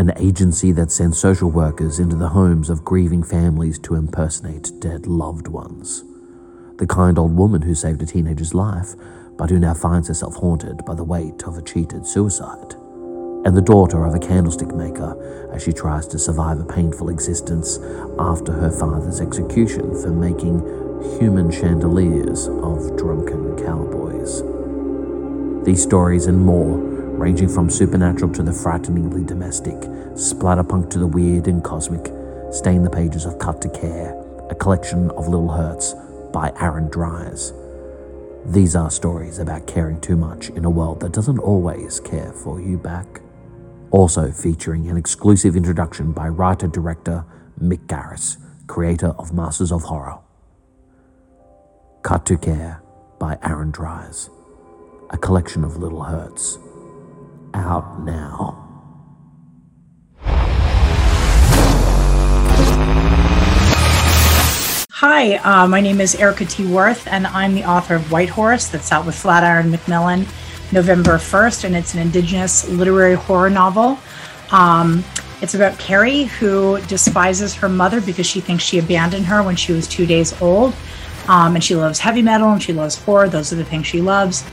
an agency that sends social workers into the homes of grieving families to impersonate dead loved ones. The kind old woman who saved a teenager's life, but who now finds herself haunted by the weight of a cheated suicide. And the daughter of a candlestick maker as she tries to survive a painful existence after her father's execution for making human chandeliers of drunken cowboys. These stories and more ranging from supernatural to the frighteningly domestic, splatterpunk to the weird and cosmic, stain the pages of Cut to Care, a collection of little hurts by Aaron Dries. These are stories about caring too much in a world that doesn't always care for you back. Also featuring an exclusive introduction by writer director Mick Garris, creator of Masters of Horror. Cut to Care by Aaron Dries, a collection of little hurts out now. Hi, uh, my name is Erika T. Wurth, and I'm the author of White Horse that's out with Flatiron Macmillan November 1st, and it's an Indigenous literary horror novel. Um, it's about Carrie, who despises her mother because she thinks she abandoned her when she was two days old. Um, and she loves heavy metal and she loves horror. Those are the things she loves.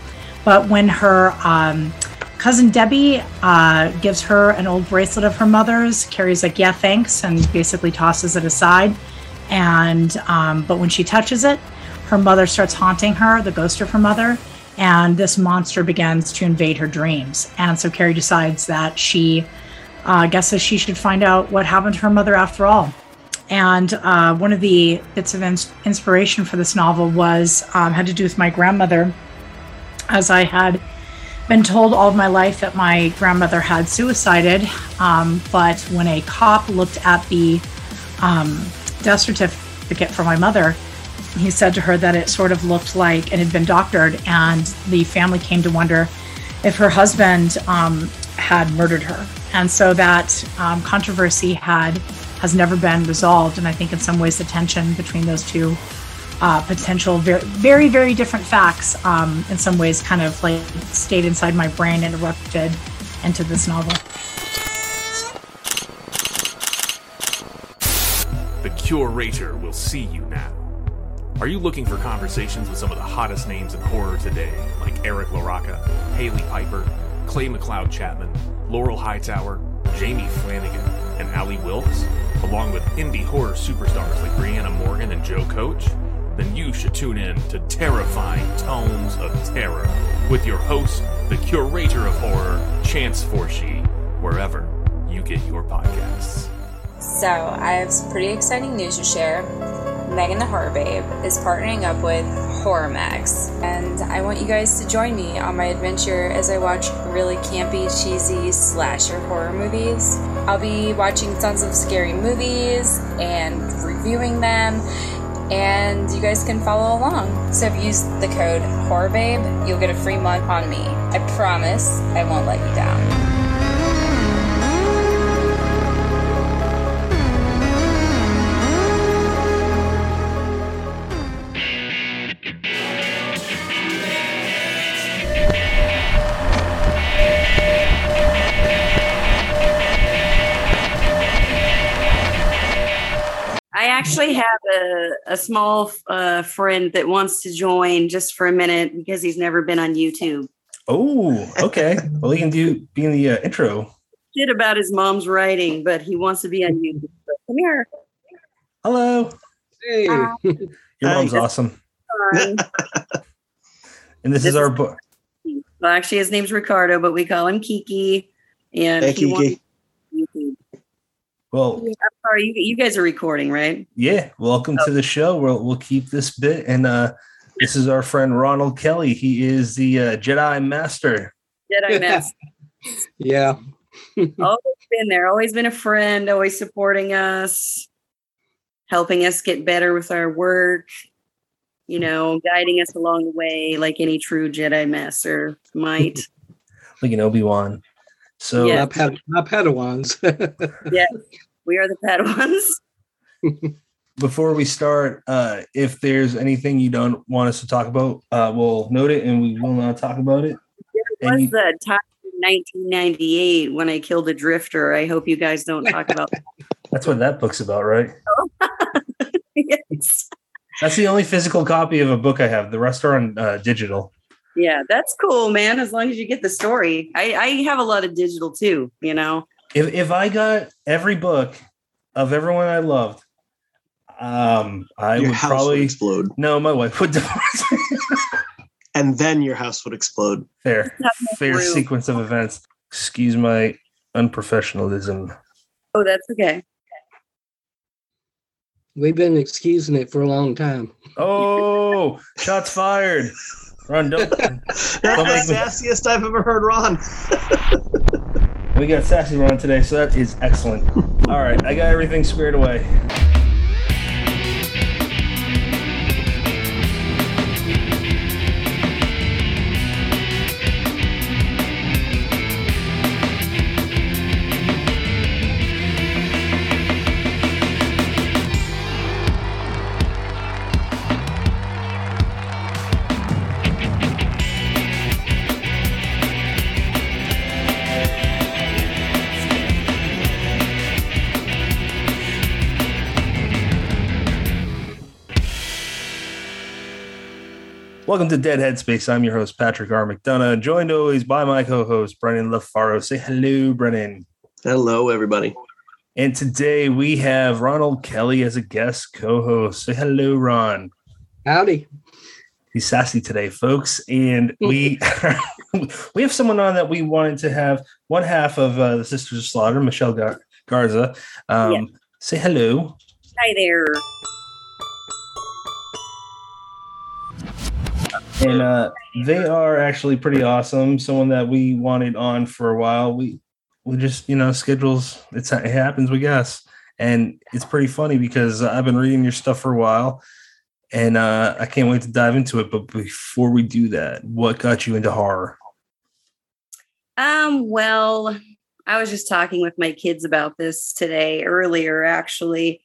But when her um, cousin Debbie uh, gives her an old bracelet of her mother's. Carrie's like, "Yeah, thanks," and basically tosses it aside. And um, but when she touches it, her mother starts haunting her, the ghost of her mother, and this monster begins to invade her dreams. And so Carrie decides that she uh, guesses she should find out what happened to her mother after all. And uh, one of the bits of ins- inspiration for this novel was um, had to do with my grandmother, as I had been told all my life that my grandmother had suicided. Um, but when a cop looked at the um, death certificate for my mother, he said to her that it sort of looked like it had been doctored, and the family came to wonder if her husband um, had murdered her. And so that um, controversy had has never been resolved. And I think in some ways the tension between those two uh, potential very, very, very different facts um, in some ways kind of like stayed inside my brain and erupted into this novel. The curator will see you now. Are you looking for conversations with some of the hottest names in horror today, like Eric LaRocca, Hailey Piper, Clay McLeod Chapman, Laurel Hightower, Jamie Flanagan, and Ally Wilkes, along with indie horror superstars like Briana Morgan and Joe Koch? Then you should tune in to Terrifying Tones of Terror with your host, the curator of horror, Chance Forshee, wherever you get your podcasts. So, I have some pretty exciting news to share. Megan the Horror Babe is partnering up with Horror Max, and I want you guys to join me on my adventure as I watch really campy, cheesy slasher horror movies. I'll be watching tons of scary movies and reviewing them and you guys can follow along. So if you use the code HORRORBABE, you'll get a free month on me. I promise I won't let you down. Actually have a, a small uh, friend that wants to join just for a minute because he's never been on YouTube. Oh, okay. well, he can do be in the uh, intro. Shit about his mom's writing, but he wants to be on YouTube. Come here. Hello. Hey. Your mom's awesome. and this, this is our book. Well, actually, his name's Ricardo, but we call him Kiki. And hey, Kiki. Well, I'm sorry, you, you guys are recording, right? Yeah. Welcome oh. to the show. We'll we'll keep this bit, and uh, this is our friend Ronald Kelly. He is the uh, Jedi Master. Jedi Master. yeah. always been there. Always been a friend. Always supporting us, helping us get better with our work. You know, guiding us along the way, like any true Jedi Master might. like an Obi Wan. So yeah. not, pad- not Padawans. yeah, we are the Padawans. Before we start, uh, if there's anything you don't want us to talk about, uh, we'll note it and we will not talk about it. There was you- the time 1998 when I killed a drifter. I hope you guys don't talk about That's what that book's about, right? yes. That's the only physical copy of a book I have. The rest are on uh, digital. Yeah, that's cool, man. As long as you get the story. I, I have a lot of digital too, you know. If if I got every book of everyone I loved, um, I your would house probably would explode, no. My wife would divorce and then your house would explode. fair, fair true. sequence of events. Excuse my unprofessionalism. Oh, that's okay. We've been excusing it for a long time. Oh, shots fired. Run, don't. That's the make sassiest I've ever heard Ron. We got Sassy Ron today, so that is excellent. All right, I got everything squared away. Welcome to Dead Headspace. I'm your host, Patrick R. McDonough, joined always by my co host, Brennan LaFaro. Say hello, Brennan. Hello, everybody. And today we have Ronald Kelly as a guest co host. Say hello, Ron. Howdy. He's sassy today, folks. And we we have someone on that we wanted to have one half of uh, the Sisters of Slaughter, Michelle Gar- Garza. Um, Yeah. Say hello. Hi there. And uh, they are actually pretty awesome. Someone that we wanted on for a while. We we just you know schedules. It's it happens, we guess, and it's pretty funny because I've been reading your stuff for a while, and uh, I can't wait to dive into it. But before we do that, what got you into horror? Um, well, I was just talking with my kids about this today earlier, actually.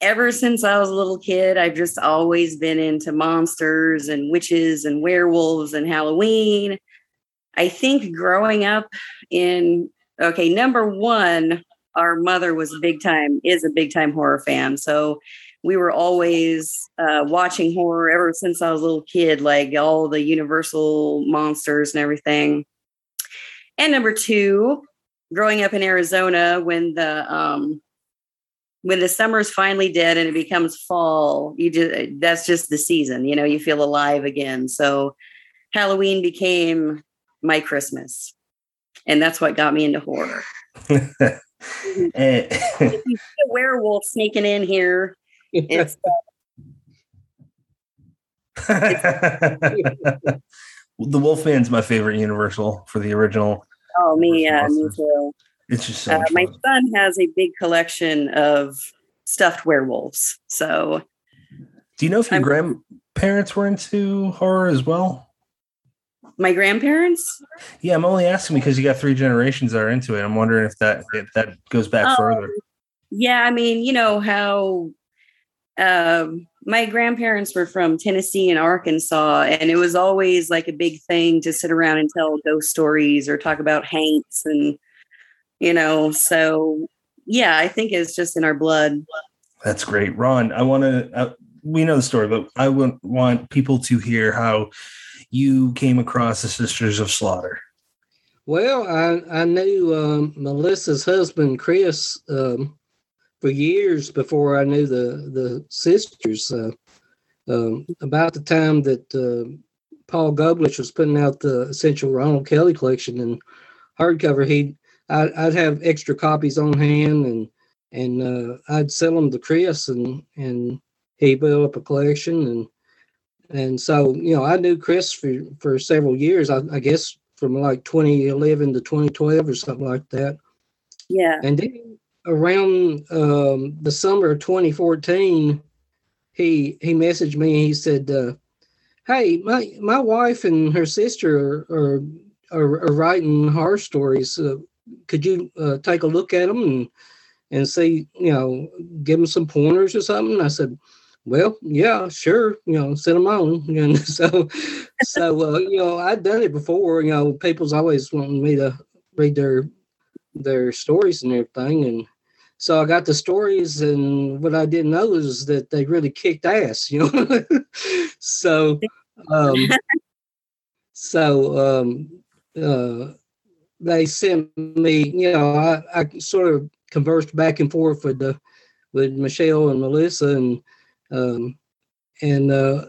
Ever since I was a little kid, I've just always been into monsters and witches and werewolves and Halloween. I think growing up in, okay, number one, our mother was a big time, is a big time horror fan. So we were always uh, watching horror ever since I was a little kid, like all the Universal monsters and everything. And number two, growing up in Arizona, when the um, when the summer's finally dead and it becomes fall, you just that's just the season. You know, you feel alive again. So Halloween became my Christmas, and that's what got me into horror. Eh. If you see a werewolf sneaking in here, it's uh, the Wolfman's my favorite Universal for the original. oh me, yeah, me too. It's just so Uh, my fun. son has a big collection of stuffed werewolves. So Do you know if your I'm- grandparents were into horror as well? my grandparents, Yeah, I'm only asking because you got three generations that are into it. I'm wondering if that if that goes back Oh. further. Yeah, I mean, you know how um, my grandparents were from Tennessee and Arkansas, and it was always like a big thing to sit around and tell ghost stories or talk about haints, and you know, so yeah, I think it's just in our blood. That's great, Ron. I want to. Uh, we know the story, but I would want people to hear how you came across the Sisters of Slaughter. Well, I, I knew um, Melissa's husband, Chris, um, for years before I knew the, the sisters. Uh, um, about the time that uh, Paul Goblirsch was putting out the Essential Ronald Kelly collection in hardcover, he I, I'd have extra copies on hand and and uh, I'd sell them to Chris and and he built up a collection and and so you know I knew Chris for for several years. I, I guess from like 2011 to 2012 or something like that. Yeah, And then around um, the summer of 2014, he he messaged me. and He said, uh, "Hey, my my wife and her sister are are, are, are writing horror stories. Uh, could you uh, take a look at them and and see, you know, give them some pointers or something?" I said, well, yeah, sure, you know, send them on. And so, so uh, you know, I'd done it before. You know, people's always wanting me to read their their stories and everything, and so I got the stories. And what I didn't know is that they really kicked ass. You know, so um, so um, uh, they sent me. You know, I, I sort of conversed back and forth with the with Michelle and Melissa and um, and uh,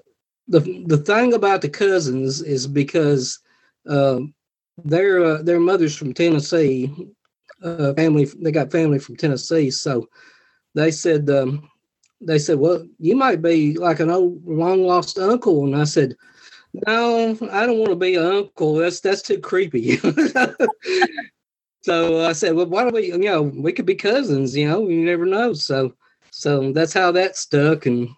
the the thing about the cousins is because um, their uh, their mothers from Tennessee, uh, family they got family from Tennessee, so they said um, they said, well, you might be like an old long lost uncle, and I said. No, I don't want to be an uncle. That's that's too creepy. so I said, well, why don't we, you know, we could be cousins, you know, you never know. So so that's how that stuck. And,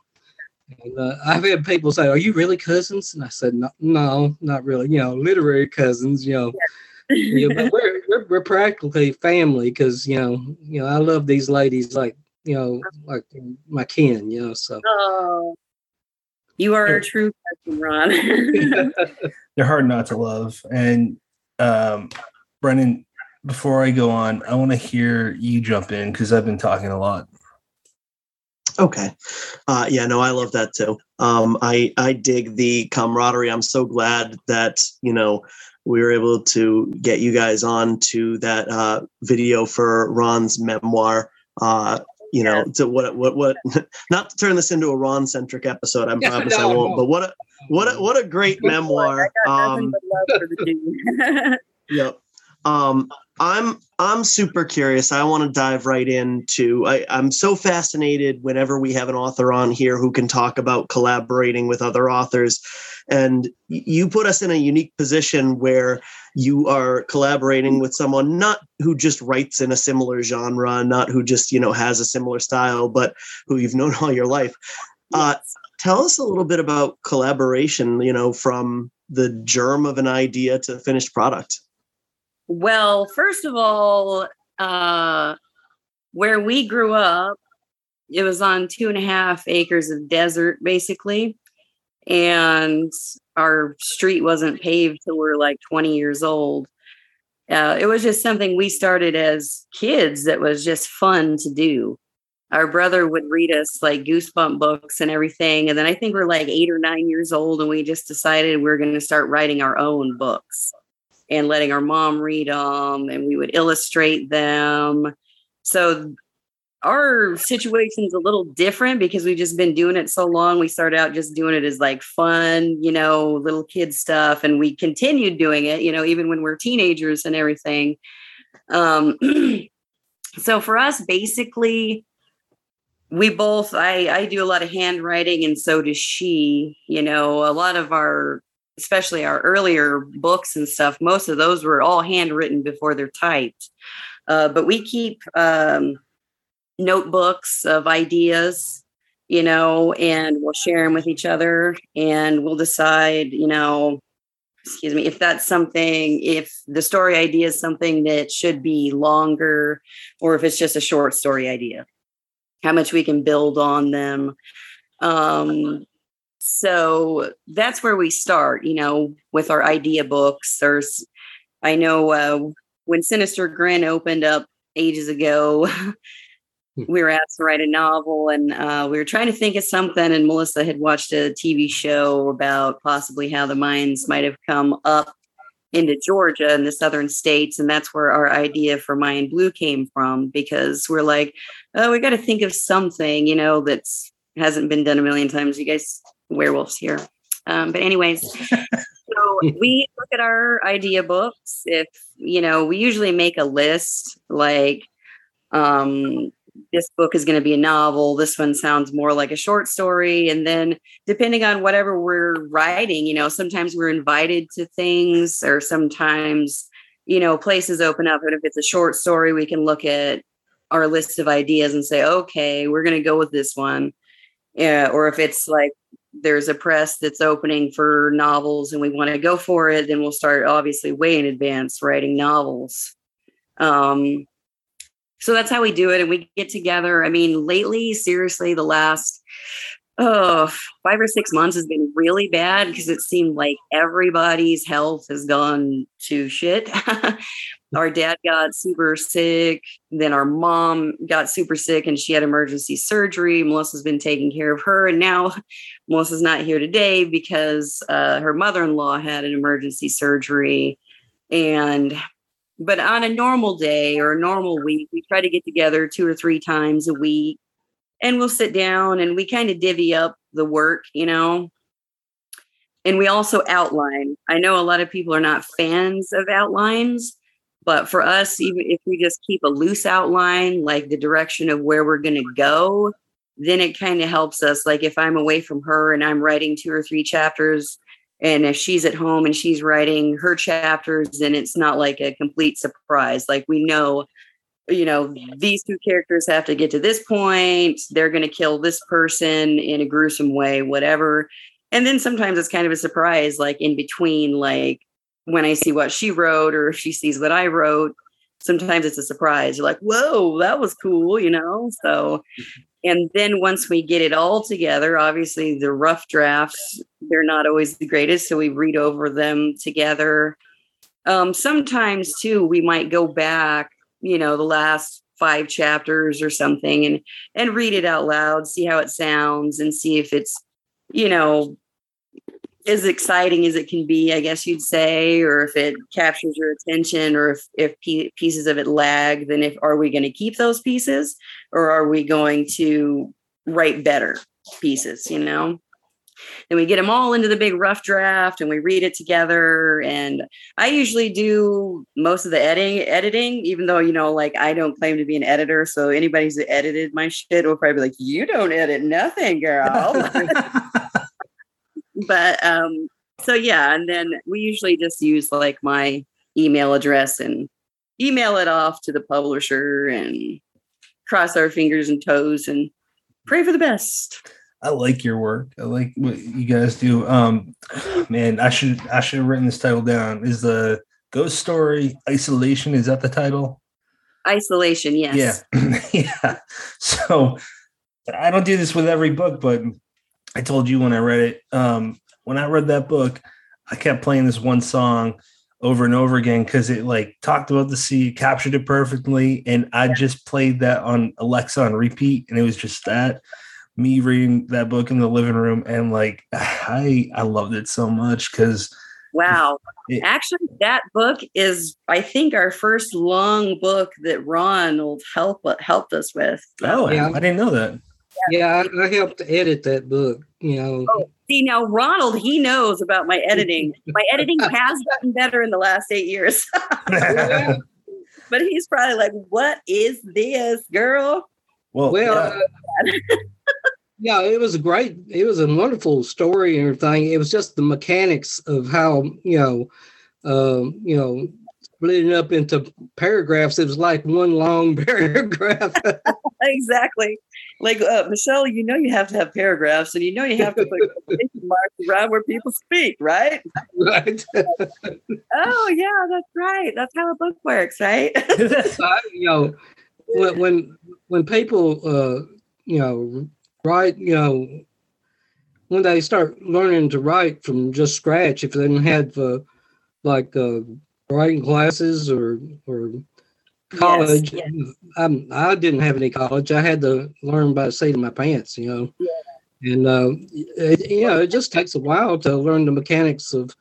and uh, I've had people say, "Are you really cousins?" And I said, "No, no not really. You know, literary cousins. You know." Yeah. but we're, we're, we're practically family because you know you know I love these ladies like you know like my kin you know so oh, you are a true person, Ron. They're hard not to love. And um, Brennan, before I go on, I want to hear you jump in because I've been talking a lot. Okay. Uh, yeah, no, I love that too. Um, I I dig the camaraderie. I'm so glad that you know we were able to get you guys on to that uh, video for Ron's memoir. Uh, you know, to what what what not to turn this into a Ron centric episode. I promise no, I won't. But what a what a what a great memoir. Um, yep. Um, I'm I'm super curious. I want to dive right into. I, I'm so fascinated whenever we have an author on here who can talk about collaborating with other authors, and you put us in a unique position where you are collaborating with someone not who just writes in a similar genre, not who just you know has a similar style, but who you've known all your life. Uh, tell us a little bit about collaboration. You know, from the germ of an idea to finished product. Well, first of all, uh, where we grew up, it was on two and a half acres of desert, basically. And our street wasn't paved till we are like 20 years old. Uh, it was just something we started as kids that was just fun to do. Our brother would read us like goosebump books and everything. And then I think we're like eight or nine years old, and we just decided we we're going to start writing our own books and letting our mom read them and we would illustrate them. So our situation's a little different because we've just been doing it so long. We started out just doing it as like fun, you know, little kid stuff, and we continued doing it, you know, even when we're teenagers and everything. Um, so for us, basically, we both I I do a lot of handwriting, and so does she. You know, a lot of our especially our earlier books and stuff, most of those were all handwritten before they're typed. Uh, but we keep um, notebooks of ideas, you know, and we'll share them with each other and we'll decide, you know, excuse me, if that's something, if the story idea is something that should be longer or if it's just a short story idea, how much we can build on them. Um, so that's where we start you know with our idea books there's i know uh, when sinister grin opened up ages ago hmm. we were asked to write a novel and uh, we were trying to think of something and melissa had watched a tv show about possibly how the Mayans might have come up into georgia and the southern states and that's where our idea for mayan blue came from because we're like oh we got to think of something you know that's hasn't been done a million times you guys werewolves here. Um, but anyways, so we look at our idea books. If you know, we usually make a list like um, this book is going to be a novel. This one sounds more like a short story. And then, depending on whatever we're writing, you know, sometimes we're invited to things, or sometimes, you know, places open up. And if it's a short story, we can look at our list of ideas and say, okay, we're going to go with this one. Yeah. Or if it's like there's a press that's opening for novels and we want to go for it, then we'll start obviously way in advance writing novels. Um, so that's how we do it. And we get together. I mean, lately, seriously, the last oh, five or six months has been really bad because it seemed like everybody's health has gone to shit. our dad got super sick. Then our mom got super sick and she had emergency surgery. Melissa's been taking care of her. And now Melissa's not here today because uh, her mother in law had an emergency surgery. And but on a normal day or a normal week, we try to get together two or three times a week and we'll sit down and we kind of divvy up the work, you know. And we also outline. I know a lot of people are not fans of outlines, but for us, even if we just keep a loose outline, like the direction of where we're going to go, then it kind of helps us. Like if I'm away from her and I'm writing two or three chapters, and if she's at home and she's writing her chapters, then it's not like a complete surprise. Like we know you know, these two characters have to get to this point. They're going to kill this person in a gruesome way, whatever. And then sometimes it's kind of a surprise, like in between, like when I see what she wrote or if she sees what I wrote. Sometimes it's a surprise. You're like, whoa, that was cool, you know? So, and then once we get it all together, obviously the rough drafts, they're not always the greatest. So we read over them together. Um, sometimes too, we might go back you know the last five chapters or something and and read it out loud see how it sounds and see if it's you know as exciting as it can be i guess you'd say or if it captures your attention or if if pieces of it lag then if are we going to keep those pieces or are we going to write better pieces you know and we get them all into the big rough draft and we read it together. And i usually do most of the editing editing even though you know like i don't claim to be an editor. So anybody who's edited my shit will probably be like you don't edit nothing girl. But um so yeah. And then we usually just use like my email address and email it off to the publisher and cross our fingers and toes and pray for the best I like your work. I like what you guys do. Um, man, I should I should have written this title down. Is the ghost story isolation? Is that the title? Isolation, yes. Yeah, yeah. So I don't do this with every book, but I told you when I read it. Um, when I read that book, I kept playing this one song over and over again because it like talked about the sea, captured it perfectly, and I just played that on Alexa on repeat, and it was just that me reading that book in the living room and like I I loved it so much because wow. It, Actually, that book is I think our first long book that Ronald helped uh, helped us with. Oh, yeah. I didn't know that. Yeah, I, I helped edit that book. You know. Oh, see now, Ronald, he knows about my editing. my editing has gotten better in the last eight years. but he's probably like, "What is this, girl?" Well, well, yeah. Uh, yeah, it was a great, it was a wonderful story and everything. It was just the mechanics of how you know, um, you know, splitting up into paragraphs. It was like one long paragraph. exactly. Like uh, Michelle, you know, you have to have paragraphs, and you know, you have to put marks around where people speak, right? Right. oh yeah, that's right. That's how a book works, right? you know, when when when people uh, you know write you know when they start learning to write from just scratch if they didn't have uh, like uh, writing classes or or college yes, yes. I, I didn't have any college i had to learn by the seat of my pants you know yeah. and uh, it, you know it just takes a while to learn the mechanics of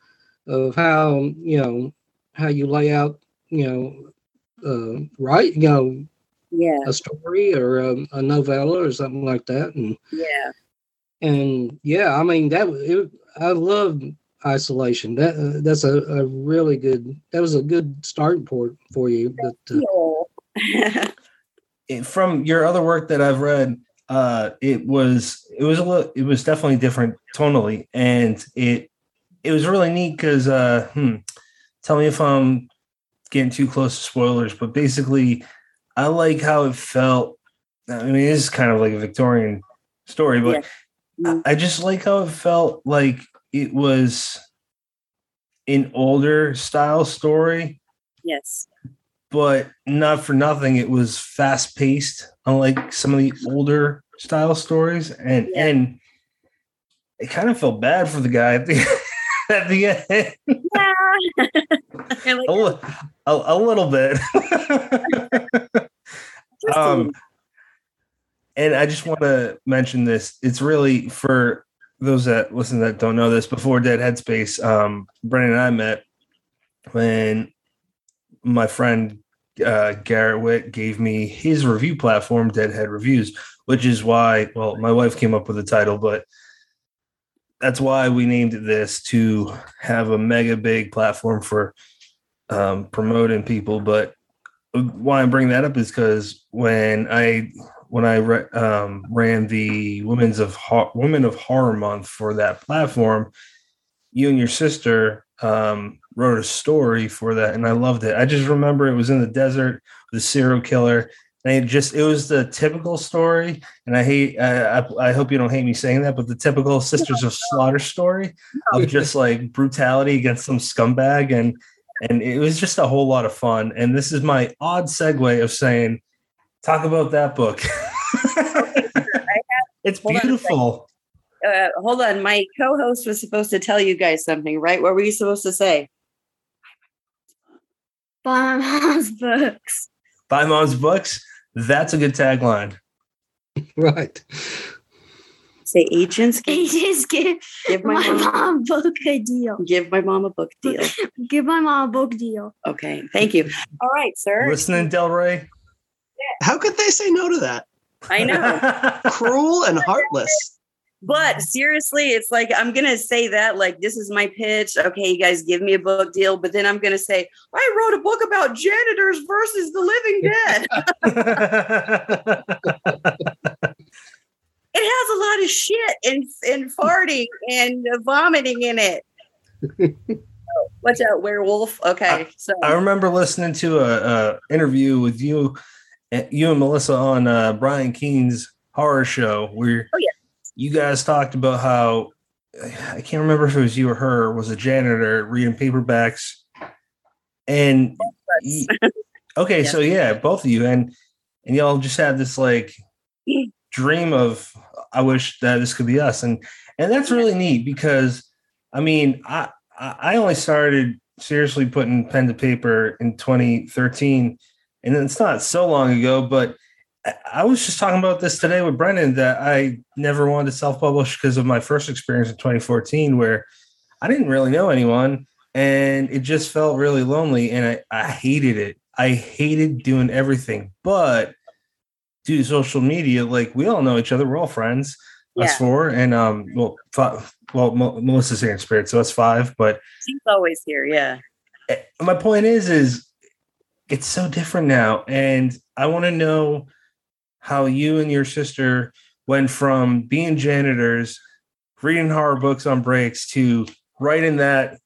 of how you know how you lay out you know uh, write you know yeah. a story or a, a, novella or something like that and yeah. and yeah i mean that it, i love isolation. That uh, that's a, a really good that was a good starting point for you but uh, from your other work that i've read uh it was it was a little it was definitely different tonally and it it was really neat because uh hmm, tell me if i'm getting too close to spoilers but basically I like how it felt. I mean, it is kind of like a Victorian story, but yeah. I just like how it felt like it was an older style story. Yes. But not for nothing, it was fast paced, unlike some of the older style stories. And yeah. and it kind of felt bad for the guy at the, at the end. Yeah. like, a, a, a little bit. um, and I just want to mention this. It's really for those that listen that don't know this. Before Dead Headspace, um, Brennan and I met when my friend uh, Garrett Witt gave me his review platform, Deadhead Reviews, which is why, well, my wife came up with the title, but that's why we named it this to have a mega big platform for um, promoting people. But why I bring that up is because when I when I um, ran the Women's of Ho- Women of Horror Month for that platform, you and your sister um, wrote a story for that, and I loved it. I just remember it was in the desert, the serial killer. And it just it was the typical story, and I hate. I, I, I hope you don't hate me saying that, but the typical Sisters of Slaughter story of just like brutality against some scumbag, and and it was just a whole lot of fun. And this is my odd segue of saying, talk about that book. it's hold on beautiful. uh, hold on. My co-host was supposed to tell you guys something, right? What were you supposed to say? Buy my mom's books. Buy mom's books. That's a good tagline. Right. Say agents. He Give, just give give my my mom. mom a book a deal. Give my mom a book deal. Give my mom a book deal. Okay, thank you. All right, sir. Listening, Del Rey. How could they say no to that? I know. Cruel and heartless. But seriously, it's like I'm gonna say that like this is my pitch. Okay, you guys give me a book deal, but then I'm gonna say I wrote a book about janitors versus the living dead. It has a lot of shit and and farting and vomiting in it. Watch out, werewolf. Okay, so I remember listening to a, a interview with you, eh, you and Melissa on uh, Brian Keene's horror show, where Oh, yeah. you guys talked about how I can't remember if it was you or her was a janitor reading paperbacks, and y- okay, Yeah. so yeah, both of you and and y'all just had this like dream of I wish that this could be us, and and that's really neat because I mean I I only started seriously putting pen to paper in 2013, and it's not so long ago, but I- I was just talking about this today with Brennan that I never wanted to self publish because of my first experience in 2014, where I didn't really know anyone and it just felt really lonely and I, I hated it. I hated doing everything, but to social media, like we all know each other, we're all friends, us four, and um, well, five, well, Mo- Melissa's here in spirit, so that's five. But she's always here. Yeah. eh, my point is, is it's so different now, and I want to know how you and your sister went from being janitors, reading horror books on breaks, to writing that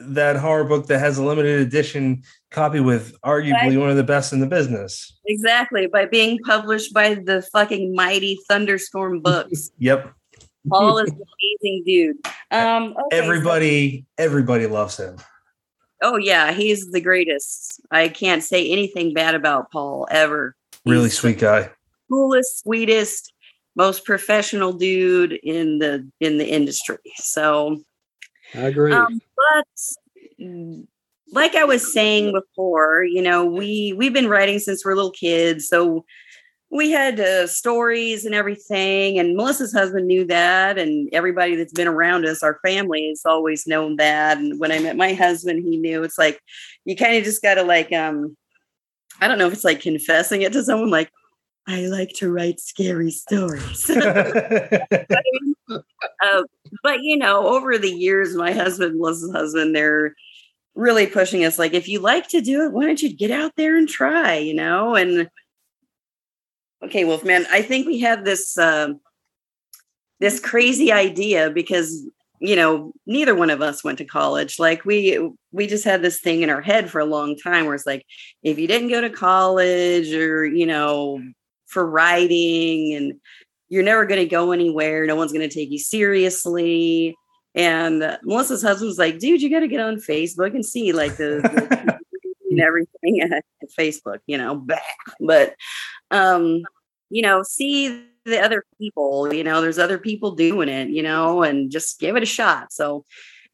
that horror book that has a limited edition copy with arguably one of the best in the business. Exactly. By being published by the fucking mighty Thunderstorm Books. Yep. Paul is an amazing dude. Um, okay, so- everybody, everybody loves him. oh yeah, he's the greatest. I can't say anything bad about Paul ever. Really He's sweet guy. coolest, sweetest, most professional dude in the in the industry. So I agree. Um, but like I was saying before, you know, we we've been writing since we're little kids, so we had uh, stories and everything. And Melissa's husband knew that, and everybody that's been around us, our family, has always known that. And when I met my husband, he knew. It's like you kind of just got to like, um, I don't know if it's like confessing it to someone, like. I like to write scary stories. uh, but you know, over the years, my husband, Melissa's husband, they're really pushing us. Like, if you like to do it, why don't you get out there and try? You know, and okay, Wolfman, I think we have this um this crazy idea because you know neither one of us went to college. Like we we just had this thing in our head for a long time where it's like if you didn't go to college or you know for writing and you're never going to go anywhere. No one's going to take you seriously. And Melissa's husband was like, dude, you got to get on Facebook and see like the, the and everything at Facebook, you know, bah. but, um, you know, see the other people, you know, there's other people doing it, you know, and just give it a shot. So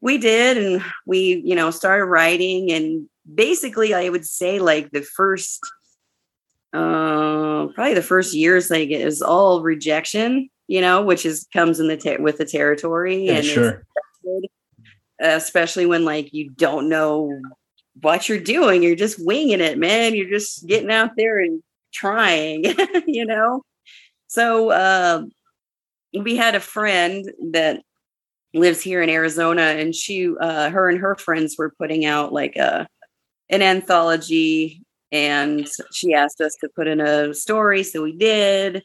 we did, and we, you know, started writing. And basically, I would say like the first, uh, probably the first years, like it was all rejection, you know, which is comes in the ter- with the territory. Yeah, and sure. especially when like you don't know what you're doing. You're just winging it, man. You're just getting out there and trying, you know? So uh, we had a friend that lives here in Arizona, and she, uh, her and her friends were putting out like a an anthology, and she asked us to put in a story, so we did.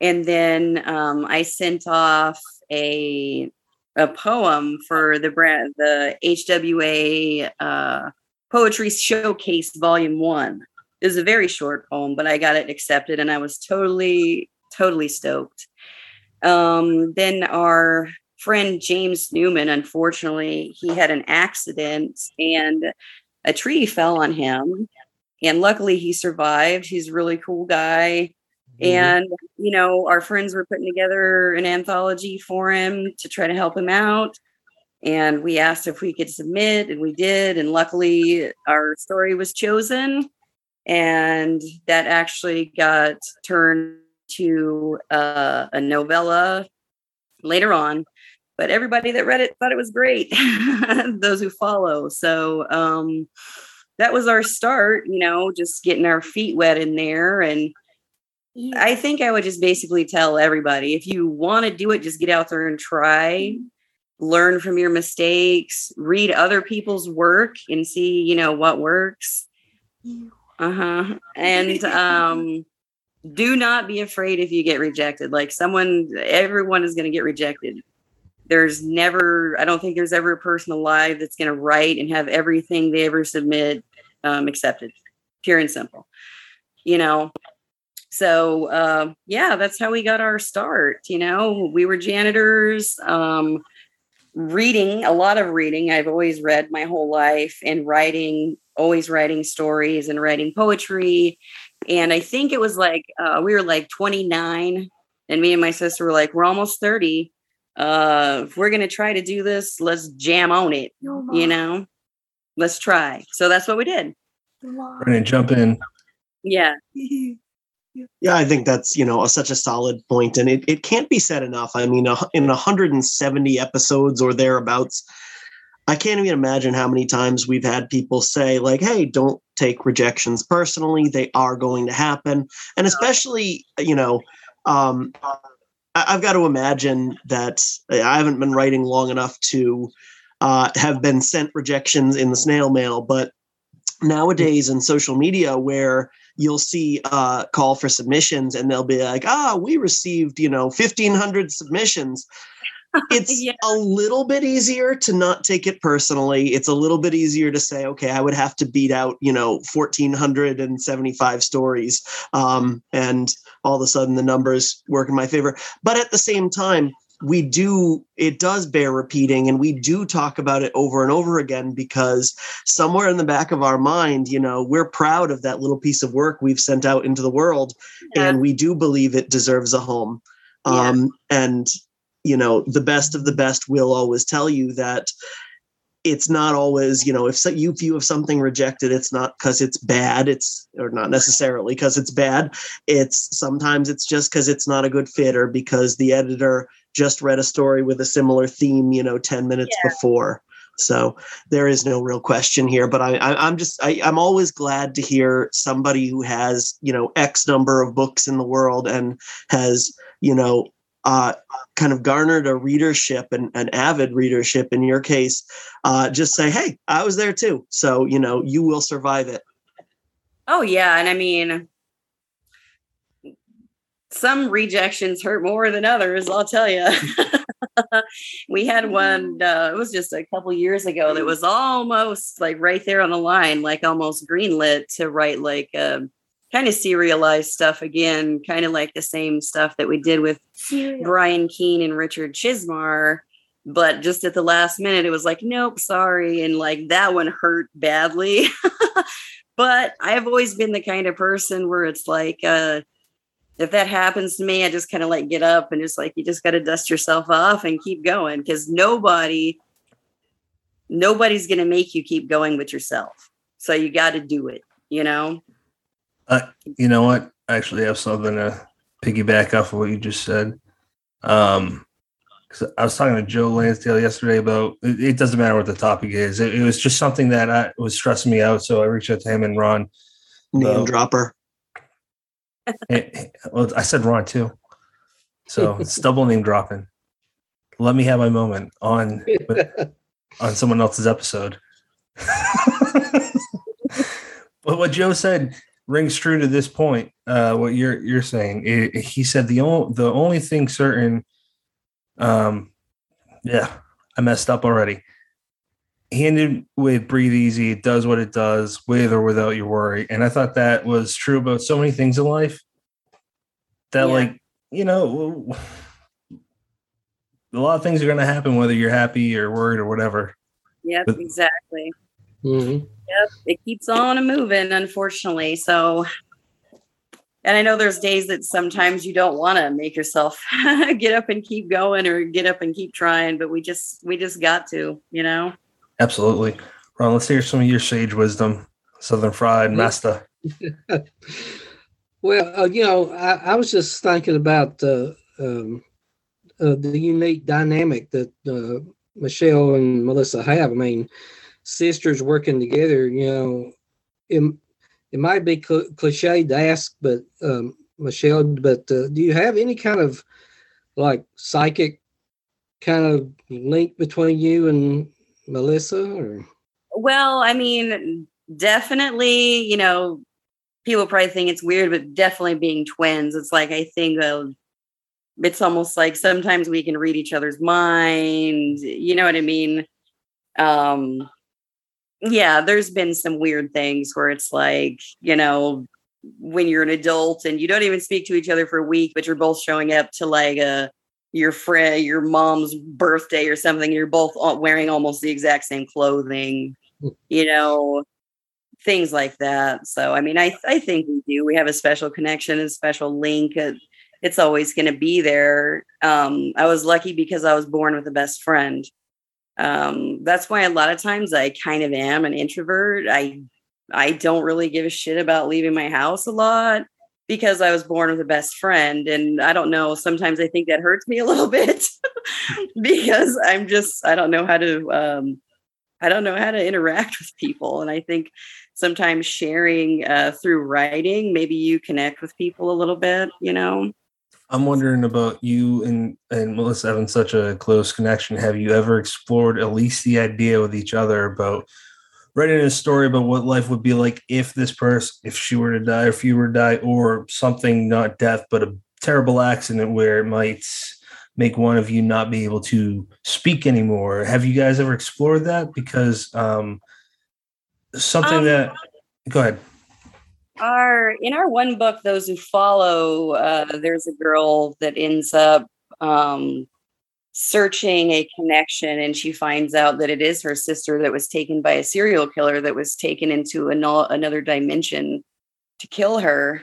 And then um, I sent off a a poem for the brand, the HWA uh, Poetry Showcase Volume One. It was a very short poem, but I got it accepted, and I was totally, totally stoked. Um, then our friend James Newman, unfortunately, he had an accident and a tree fell on him. And luckily, he survived. He's a really cool guy. And, you know, our friends were putting together an anthology for him to try to help him out. And we asked if we could submit, and we did. And luckily, our story was chosen. And that actually got turned to uh, a novella later on. But everybody that read it thought it was great, those who follow. So um, that was our start, you know, just getting our feet wet in there. And I think I would just basically tell everybody if you want to do it, just get out there and try, learn from your mistakes, read other people's work and see, you know, what works. Uh-huh. And um do not be afraid if you get rejected. Like someone everyone is going to get rejected. There's never I don't think there's ever a person alive that's going to write and have everything they ever submit um accepted. Pure and simple. You know, so uh, yeah that's how we got our start you know we were janitors um, reading a lot of reading i've always read my whole life and writing always writing stories and writing poetry and i think it was like uh, we were like 29 and me and my sister were like we're almost 30 uh, if we're gonna try to do this let's jam on it you know let's try so that's what we did Brennan, jump in. yeah Yeah, I think that's you know a, such a solid point, and it, it can't be said enough. I mean, a, in 170 episodes or thereabouts, I can't even imagine how many times we've had people say like, "Hey, don't take rejections personally; they are going to happen." And especially, you know, um, I, I've got to imagine that I haven't been writing long enough to uh, have been sent rejections in the snail mail, but nowadays in social media where you'll see uh call for submissions and they'll be like ah we received you know 1500 submissions it's Yeah. a little bit easier to not take it personally it's a little bit easier to say okay i would have to beat out you know 1475 stories um and all of a sudden the numbers work in my favor but at the same time we do it does bear repeating and we do talk about it over and over again because somewhere in the back of our mind you know we're proud of that little piece of work we've sent out into the world and we do believe it deserves a home Yeah. um and you know the best of the best will always tell you that it's not always you know if so, you if you have something rejected it's not because it's bad it's or not necessarily because it's bad. It's sometimes it's just because it's not a good fit or because the editor just read a story with a similar theme you know 10 minutes before. So there is no real question here but i, I i'm just I, i'm always glad to hear somebody who has you know x number of books in the world and has you know uh, kind of garnered a readership and an avid readership in your case uh, just say hey i was there too. So you know you will survive it. Oh yeah, and I mean some rejections hurt more than others, I'll tell you. we had one uh, it was just a couple years ago that was almost like right there on the line, like almost greenlit to write like um kind of serialized stuff again, kind of like the same stuff that we did with Cereal. Brian Keene and Richard Chizmar. But just at the last minute, it was like, nope, sorry. And like that one hurt badly. but I've always been the kind of person where it's like, uh, if that happens to me, I just kind of like get up and just like you just got to dust yourself off and keep going because nobody, nobody's gonna make you keep going with yourself. So you got to do it. You know. Uh, you know what? I actually have something to piggyback off of what you just said. Um, because I was talking to Joe Lansdale yesterday about it, it doesn't matter what the topic is. It, it, was just something that I, was stressing me out. So I reached out to him and Ron. Name uh, dropper. It, well, I said Ron too. So it's double name dropping. Let me have my moment on on someone else's episode. but what Joe said rings true to this point. Uh, what you're you're saying, it, he said the only the only thing certain um, yeah, I messed up already. He ended with breathe easy. It does what it does, with or without your worry. And I thought that was true about so many things in life. That, yeah. like, you know, a lot of things are going to happen whether you're happy or worried or whatever. Yep, but, exactly. Mm-hmm. Yep, it keeps on moving, unfortunately. So and I know there's days that sometimes you don't want to make yourself get up and keep going or get up and keep trying, but we just we just got to, you know. Absolutely, Ron. Let's hear some of your sage wisdom, Southern Fried Master. well, uh, you know, I, I, was just thinking about uh, um, uh, the unique dynamic that uh, Michelle and Melissa have. I mean, sisters working together. You know, in, it might be cl- cliche to ask, but um, Michelle, but uh, do you have any kind of like psychic kind of link between you and Melissa? Or? Well, I mean, definitely, you know, people probably think it's weird, but definitely being twins, it's like I think uh, it's almost like sometimes we can read each other's mind. You know what I mean? Um, yeah, there's been some weird things where it's like, you know, when you're an adult and you don't even speak to each other for a week, but you're both showing up to like a your friend, your mom's birthday or something. You're both wearing almost the exact same clothing, hmm. you know, things like that. So, I mean, I I think we do. We have a special connection, a special link. It's always going to be there. Um, I was lucky because I was born with a best friend um, that's why a lot of times I kind of am an introvert. I I don't really give a shit about leaving my house a lot because I was born with a best friend. And I don't know, sometimes I think that hurts me a little bit because I'm just, I don't know how to, um, I don't know how to interact with people. And I think sometimes sharing uh, through writing, maybe you connect with people a little bit, you know? I'm wondering about you and and Melissa having such a close connection. Have you ever explored at least the idea with each other about writing a story about what life would be like if this person, if she were to die, or if you were to die, or something not death, but a terrible accident where it might make one of you not be able to speak anymore. Have you guys ever explored that? Because um, something um, that go ahead our in our one book those who follow uh, there's a girl that ends up um, searching a connection and she finds out that it is her sister that was taken by a serial killer that was taken into an, another dimension to kill her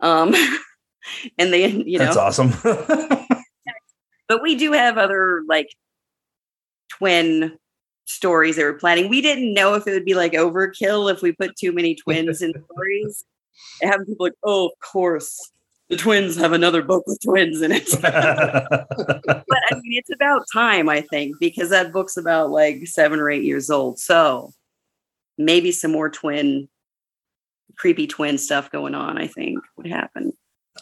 um, and they you know. that's awesome. But we do have other like twin stories they were planning. We didn't know if it would be like overkill if we put too many twins in stories. And having people like, oh, of course, the twins have another book with twins in it. but I mean, it's about time, I think, because that book's about like seven or eight years old. So maybe some more twin, creepy twin stuff going on, I think would happen.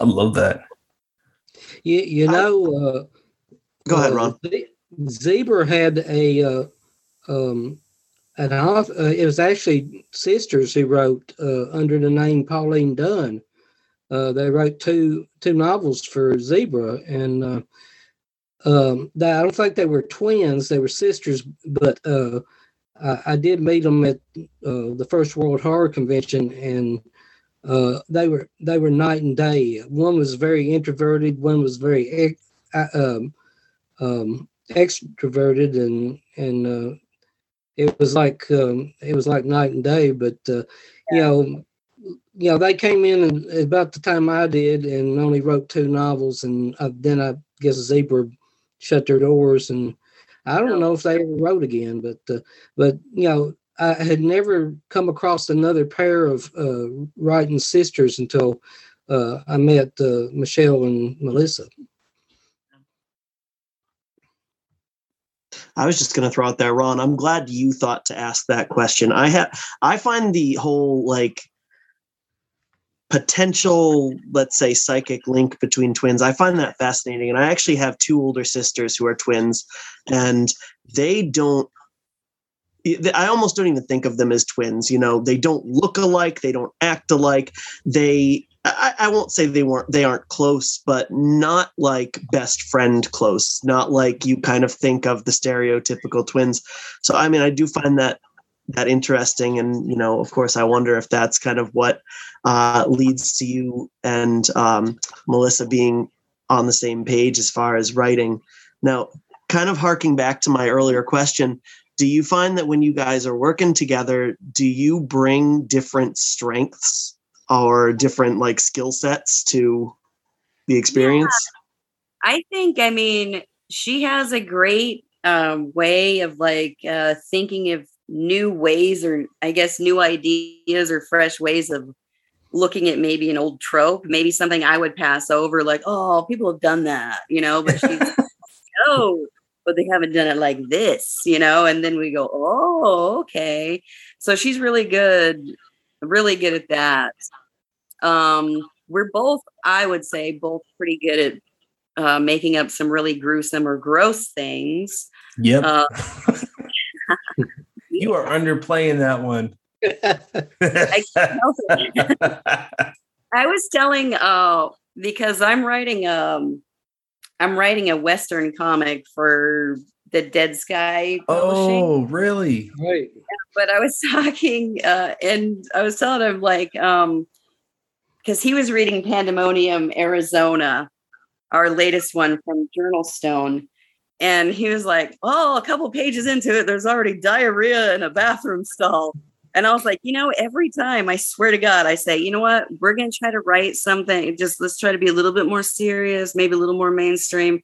I love that. You, you know, uh, go ahead, Ron. Uh, Zebra had a uh, um, an author, uh, it was actually sisters who wrote uh, under the name Pauline Dunn. Uh, they wrote two two novels for Zebra, and uh, um, they, I don't think they were twins; they were sisters. But uh, I, I, did meet them at uh, the First World Horror Convention, and they were they were night and day. One was very introverted, one was very um, um, extroverted, and and it was like um, it was like night and day. But uh, you know, you know, they came in and- about the time I did and only wrote two novels, and uh, then I guess Zebra shut their doors, and I don't know if they ever wrote again. But uh, but you know, I had never come across another pair of uh, writing sisters until uh, I met uh, Michelle and Melissa. I was just going to throw out there, Ron. I'm glad you thought to ask that question. I have, I find the whole like potential, let's say, psychic link between twins. I find that fascinating, and I actually have two older sisters who are twins, and they don't. I almost don't even think of them as twins. You know, they don't look alike. They don't act alike. They I, I won't say they weren't they aren't close, but not like best friend close, not like you kind of think of the stereotypical twins. So I mean, I do find that that interesting, and you know, of course, I wonder if that's kind of what uh, leads to you and um, Melissa being on the same page as far as writing. Now, kind of harking back to my earlier question, do you find that when you guys are working together, do you bring different strengths or different like skill sets to the experience? I think, I mean, she has a great um, way of like uh, thinking of new ways or I guess new ideas or fresh ways of looking at maybe an old trope, maybe something I would pass over, like, oh, people have done that, you know, but she's, oh, but they haven't done it like this, you know, and then we go, oh, okay. So she's really good, really good at that. Um, we're both, I would say, both pretty good at uh, making up some really gruesome or gross things. Yep. Uh, you are underplaying that one. I was telling uh because I'm writing um I'm writing a western comic for the Dead Sky Publishing. oh, really? Right. But I was talking uh and I was telling him like um because he was reading Pandemonium Arizona, our latest one from JournalStone. And he was like, Oh, a couple pages into it, there's already diarrhea in a bathroom stall. And I was like, you know, every time I swear to God, I say, you know what, we're going to try to write something. Just let's try to be a little bit more serious, maybe a little more mainstream.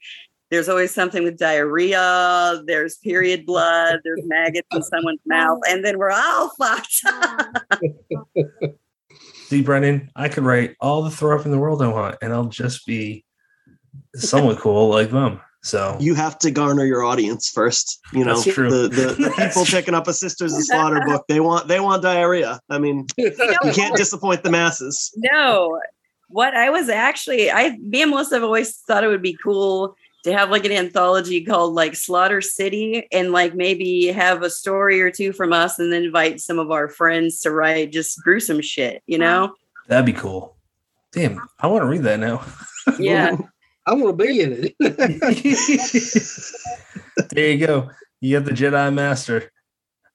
There's always something with diarrhea, there's period blood, there's maggots in someone's mouth, and then we're all fucked. See, Brennan, I could write all the throw up in the world I want, and I'll just be somewhat cool like them. So You have to garner your audience first. You know, That's true. the the, the That's people true. picking up a Sisters of Slaughter book, they want they want diarrhea. I mean, you can't disappoint the masses. no, what I was actually, I, me and Melissa have always thought it would be cool to have like an anthology called like Slaughter City and like maybe have a story or two from us and then invite some of our friends to write just gruesome shit, you know? that'd be cool. Damn, I want to read that now. Yeah. I want to be in it. there you go. You have the Jedi Master.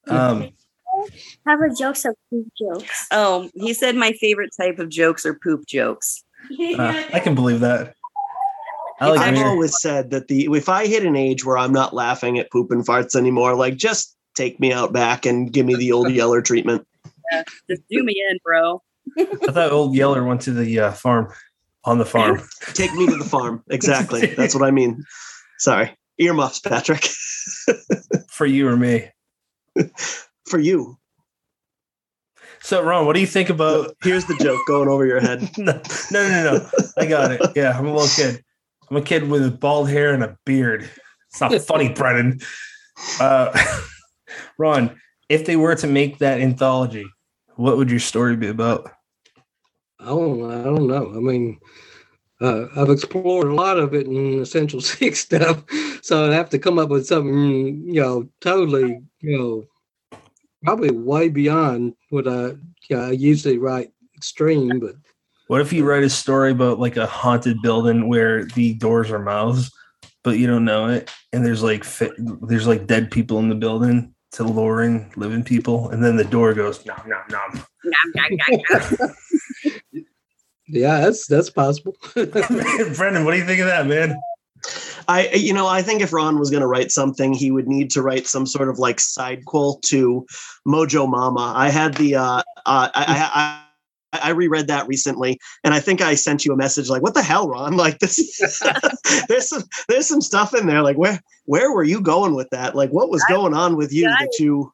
Um, Have a jokes of poop jokes. Oh, he said my favorite type of jokes are poop jokes. uh, I can believe that. I like I've always said that the if I hit an age where I'm not laughing at poop and farts anymore, like just take me out back and give me the old Yeller treatment. Yeah, Just do me in, bro. I thought old Yeller went to the uh, farm on the farm. Take me to the farm. Exactly. That's what I mean. Sorry. Earmuffs, Patrick. for you or me. For you. So, Ron, what do you think about? Here's the joke going over your head. no, no, no, no. I got it. Yeah, I'm a little kid. I'm a kid with bald hair and a beard. It's not funny, Brennan. Uh, Ron, if they were to make that anthology, what would your story be about? I don't, I don't know. I mean, uh, I've explored a lot of it in Essential Sick Stuff, so I'd have to come up with something, you know, totally, you know, probably way beyond what I, you know, I usually write extreme, but What if you write a story about like a haunted building where the doors are mouths, but you don't know it, and there's like fi- there's like dead people in the building to lure in living people, and then the door goes nom nom nom. yeah, that's that's possible. Brennan, what do you think of that, man? I, you know, I think if Ron was going to write something, he would need to write some sort of like sidequel to Mojo Mama. I had the, uh, uh, I, I, I reread that recently, and I think I sent you a message like, "What the hell, Ron? Like this, there's some there's some stuff in there. Like where where were you going with that? Like what was going on with you that you?"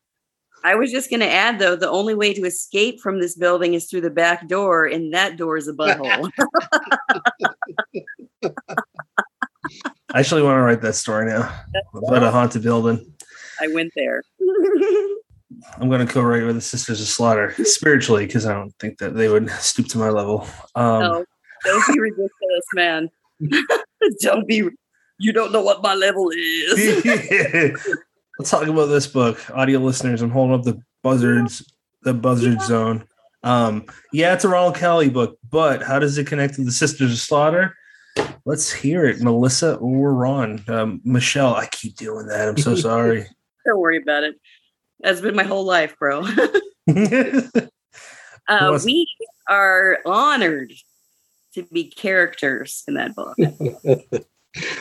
I was just going to add though, the only way to escape from this building is through the back door, and that door is a butthole. I actually want to write that story now about a haunted building. I went there. I'm going to co-write with the Sisters of Slaughter spiritually because I don't think that they would stoop to my level. Um, no, don't be ridiculous, man. don't be. You don't know what my level is. Let's talk about this book, audio listeners. I'm holding up the buzzards, the buzzard zone. Um, yeah, it's a Ronald Kelly book, but how does it connect to the Sisters of Slaughter? Let's hear it, Melissa or Ron. Um, Michelle, I keep doing that. I'm so sorry. Don't worry about it. That's been my whole life, bro. uh, we are honored to be characters in that book.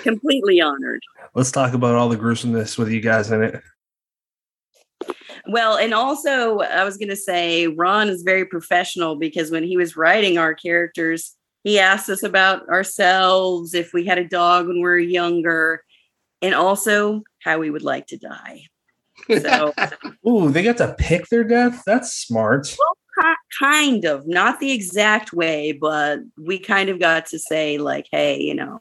Completely honored. Let's talk about all the gruesomeness with you guys in it. Well, and also, I was going to say, Ron is very professional because when he was writing our characters, he asked us about ourselves, if we had a dog when we were younger, and also how we would like to die. So, ooh, they got to pick their death. That's smart. Well, kind of, not the exact way, but we kind of got to say, like, hey, you know,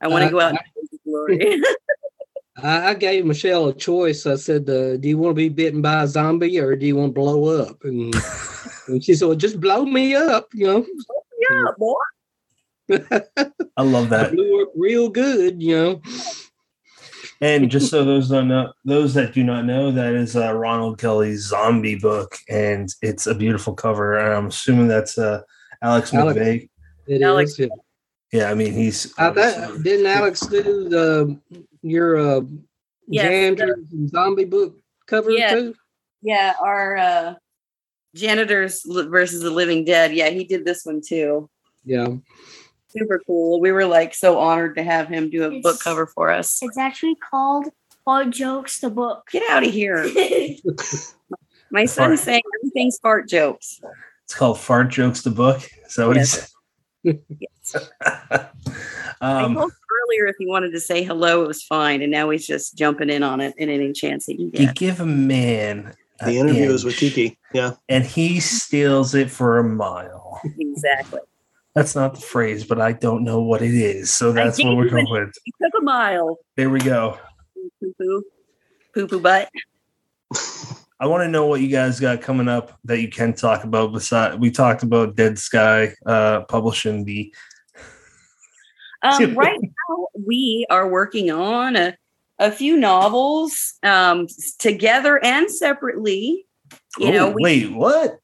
I want to uh, go out and glory. I gave Michelle a choice. I said, uh, "Do you want to be bitten by a zombie or do you want to blow up?" And, and she said, well, "Just blow me up, you know." Yeah, boy. I love that. I blew up real good, you know. And just so those don't know, those that do not know, that is uh, Ronald Kelly's zombie book, and it's a beautiful cover. And I'm assuming that's uh, Alex, Alex McVey. It Alex. Is, yeah. yeah. I mean he's. Uh, that, didn't Alex do the your uh, yes, the, zombie book cover yeah, too? Yeah, our uh, janitors versus the living dead. Yeah, he did this one too. Yeah super cool. We were like so honored to have him do a it's, book cover for us. It's actually called Fart Jokes the book. Get out of here. My son's saying everything's fart jokes. It's called Fart Jokes the book. Is that what yes. he said? yes. um, I told earlier if he wanted to say hello, it was fine. And now he's just jumping in on it in any chance he can get. You give a man the interview is with Kiki. Yeah. And he steals it for a mile. Exactly. That's not the phrase, but I don't know what it is. So that's what we're going with. It took a mile. There we go. Poo poo. Poo poo butt. I want to know what you guys got coming up that you can talk about. Besides, we talked about Dead Sky uh, publishing the. Um, right now, we are working on a, a few novels um, together and separately. You oh, know, we, wait, what?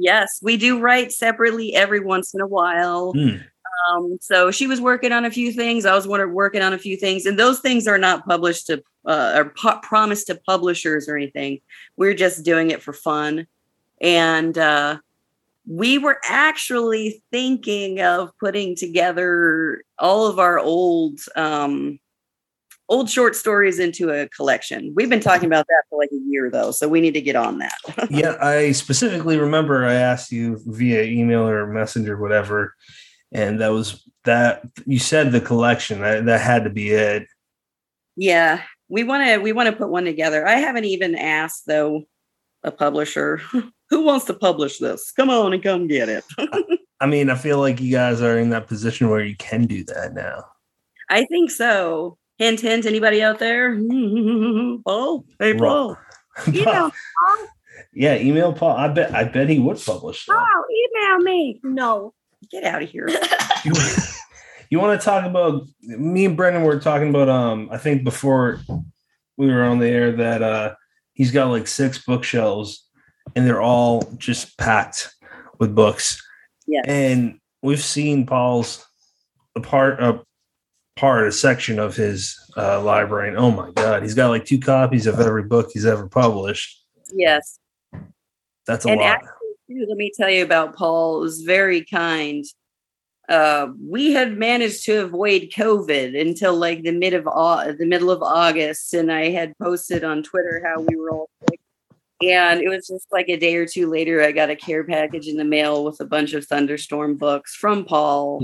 Yes, we do write separately every once in a while. Mm. Um, so she was working on a few things. I was working on a few things, and those things are not published to uh, or po- promised to publishers or anything. We're just doing it for fun, and uh, we were actually thinking of putting together all of our old um, old short stories into a collection. We've been talking about that for like a year though, so we need to get on that. yeah, I specifically remember I asked you via email or messenger, whatever, and that was that you said the collection that, that had to be it. Yeah, we want to we want to put one together. I haven't even asked though a publisher who wants to publish this. Come on and come get it. I mean, I feel like you guys are in that position where you can do that now. I think so. Hint, hint. Anybody out there? oh, hey, Paul. email Paul. Yeah, email Paul. I bet. I bet he would publish. That. Oh, email me. No, get out of here. you, you want to talk about? Me and Brennan were talking about. Um, I think before we were on the air that uh, he's got like six bookshelves, and they're all just packed with books. Yeah, and we've seen Paul's a part of part, a section of his uh, library. And oh my God, he's got like two copies of every book he's ever published. Yes. That's a and lot. Actually, let me tell you about Paul. It was very kind. Uh, we had managed to avoid COVID until like the mid of the middle of August, and I had posted on Twitter how we were all sick. And it was just like a day or two later, I got a care package in the mail with a bunch of thunderstorm books from Paul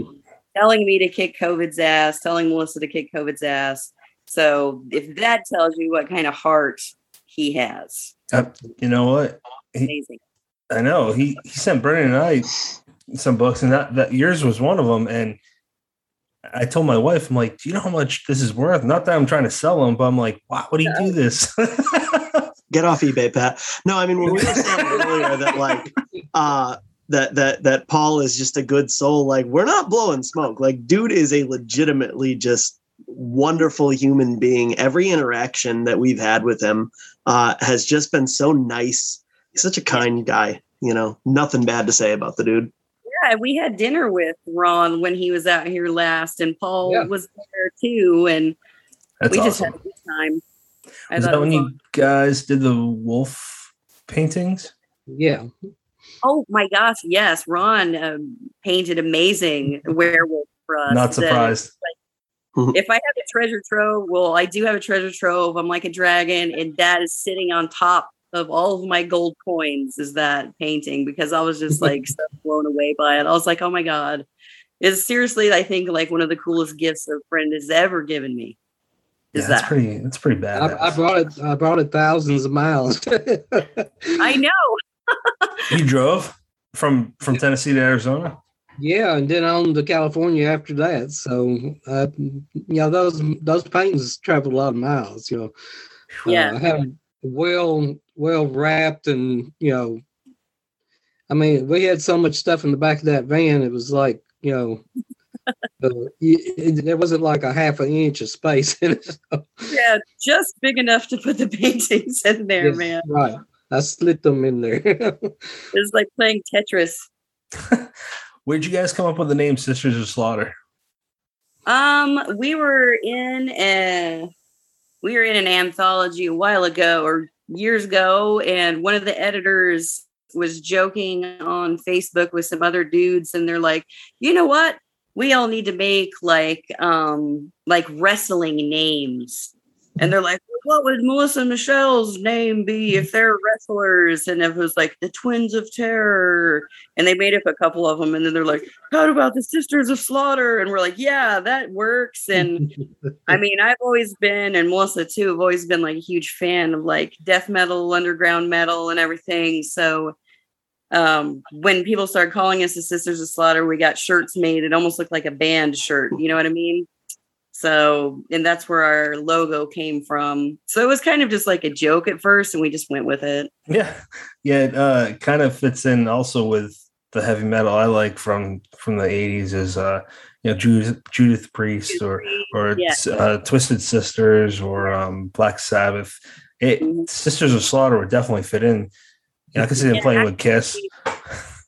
telling me to kick COVID's ass, telling Melissa to kick COVID's ass. So if that tells you what kind of heart he has, Uh, you know what? He, amazing. I know he he sent Brennan and I some books, and that that yours was one of them. And I told my wife, I'm like, do you know how much this is worth? Not that I'm trying to sell them, but I'm like, why would he do this? Get off eBay, Pat. No, I mean when we were saying earlier that like uh that that that Paul is just a good soul, like we're not blowing smoke. Like dude is a legitimately just wonderful human being. Every interaction that we've had with him uh has just been so nice. He's such a kind guy, you know. Nothing bad to say about the dude. Yeah, we had dinner with Ron when he was out here last, and Paul Yeah. was there too, and That's we just had a good time. I Is that it when was you guys did the wolf paintings? Yeah. Oh my gosh, yes. Ron um, painted amazing werewolf for us. Not that- surprised. if I have a treasure trove, well, I do have a treasure trove. I'm like a dragon, and that is sitting on top of all of my gold coins. Is that painting? Because I was just like so blown away by it. I was like, oh my god, it's seriously, I think like one of the coolest gifts a friend has ever given me. Is Yeah, that's that pretty. That's pretty bad. I, I brought it. I brought it thousands of miles. I know. You drove from from Tennessee to Arizona. yeah, and then on to California after that. So, uh, you know, those those paintings traveled a lot of miles. You know, Yeah. uh, I have well well wrapped, and you know, I mean, we had so much stuff in the back of that van. It was like you know. Uh, it, it- there wasn't like a half an inch of space in it. so- Yeah, just big enough to put the paintings in there, Yes, man. Right. I slid them in there. It's like playing Tetris. Where'd you guys come up with the name Sisters of Slaughter? Um, we were in a we were in an anthology a while ago or years ago, and one of the editors was joking on Facebook with some other dudes, and they're like, you know what? We all need to make like um like wrestling names. And they're like, what would Melissa Michelle's name be if they're wrestlers? And it was like the Twins of Terror. And they made up a couple of them. And then they're like, how about the Sisters of Slaughter? And we're like, yeah, that works. And I mean, I've always been, and Melissa too, have always been like a huge fan of like death metal, underground metal, and everything. So um, when people started calling us the Sisters of Slaughter, we got shirts made. It almost looked like a band shirt. You know what I mean? So, and that's where our logo came from. So it was kind of just like a joke at first, and we just went with it. Yeah, yeah. It uh, kind of fits in also with the heavy metal I like from from the '80s. Is uh, you know Judith, Judas Priest or or Yeah. uh, Twisted Sisters or um, Black Sabbath. It Mhm. Sisters of Slaughter would definitely fit in. Yeah, I could see them Yeah, playing with Kiss.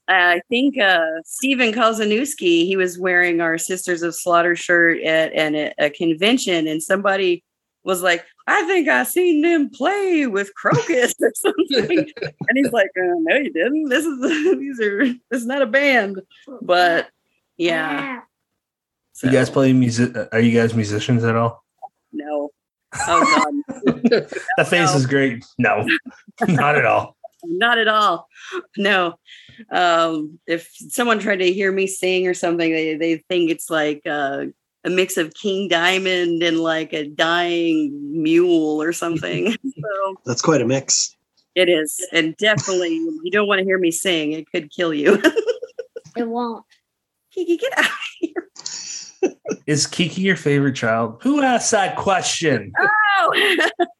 I think uh, Stephen Kozanowski, he was wearing our Sisters of Slaughter shirt at, an, a convention, and somebody was like, I think I seen them play with Krokus or something. and he's like, uh, No, you didn't. This is these are this is not a band, but yeah. So. You guys play music? Are you guys musicians at all? No. Oh God. That face No. is great. No, not at all. not at all no um if someone tried to hear me sing or something they, they think it's like uh, a mix of king diamond and like a dying mule or something so That's quite a mix. it is and definitely you don't want to hear me sing it could kill you It won't. kiki get out Is Kiki your favorite child? Who asked that question? oh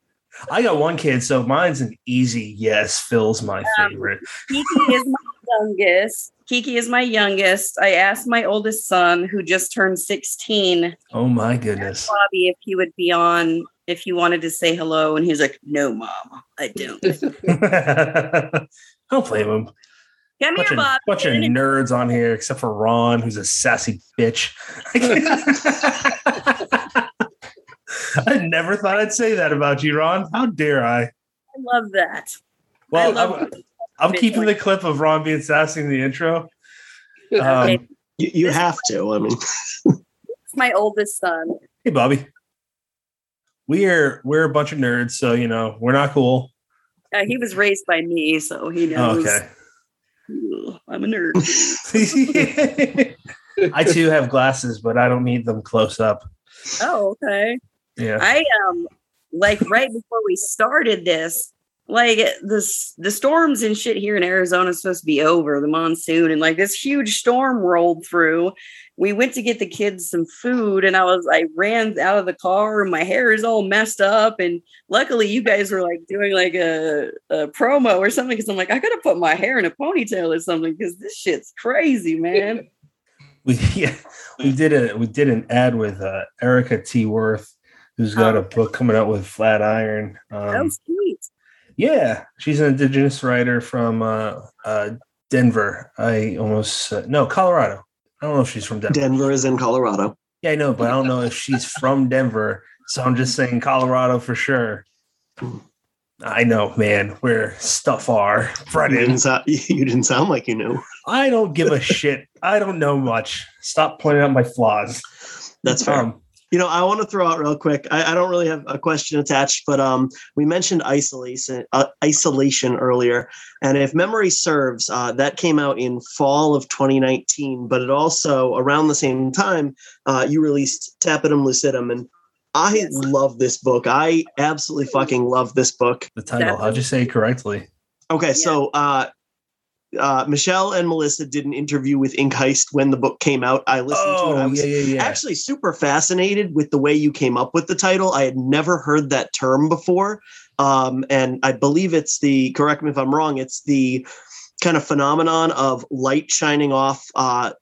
I got one kid, so mine's an easy yes. Phil's my um, favorite. kiki is my youngest kiki is my youngest i asked my oldest son who just turned 16 Oh my goodness. Bobby if he would be on if he wanted to say hello, and he's like, "No, mom, I don't." I don't blame him. Come Bunch here, of, Bob. bunch of nerds on here, except for Ron, who's a sassy bitch. I never thought I'd say that about you, Ron. How dare I? I love that. Well, love I'm, I'm keeping the clip of Ron being sassy in the intro. Um, Okay. You, you have to. I mean, It's my oldest son. Hey, Bobby. We're we're a bunch of nerds, so you know we're not cool. Uh, he was raised by me, so he Oh, knows. okay. I'm a nerd. I too have glasses, but I don't need them close up. oh, okay. Yeah. I um like right before we started this, like this the storms and shit here in Arizona is supposed to be over, the monsoon, and like this huge storm rolled through. We went to get the kids some food, and I was I ran out of the car, and my hair is all messed up. And luckily, you guys were like doing like a, a promo or something because I'm like I gotta put my hair in a ponytail or something because this shit's crazy, man. We yeah, we did a we did an ad with uh, Erika T. Wurth, who's got Oh. a book coming out with Flatiron. that Um, was sweet. yeah, she's an indigenous writer from uh, uh, Denver. I almost uh, no Colorado. I don't know if she's from Denver. Denver is in Colorado. Yeah, I know, but I don't know if she's from Denver. So I'm just saying Colorado for sure. I know, man, where stuff are. You didn't, sou- you didn't sound like you knew. I don't give a shit. I don't know much. Stop pointing out my flaws. That's fair. Um, You know, I want to throw out real quick. I, I don't really have a question attached, but um, we mentioned isolation, uh, isolation earlier, and if memory serves, uh, that came out in fall of 2019. But it also around the same time, uh, you released Tapetum Lucidum, and I Yes. love this book. I absolutely fucking love this book. the title. How'd you say it correctly? Okay, so uh, uh, Michelle and Melissa did an interview with Ink Heist when the book came out. I listened to it. I Oh, was yeah, yeah, yeah. actually super fascinated with the way you came up with the title. I had never heard that term before. Um, and I believe it's the, correct me if I'm wrong, it's the kind of phenomenon of light shining off uh,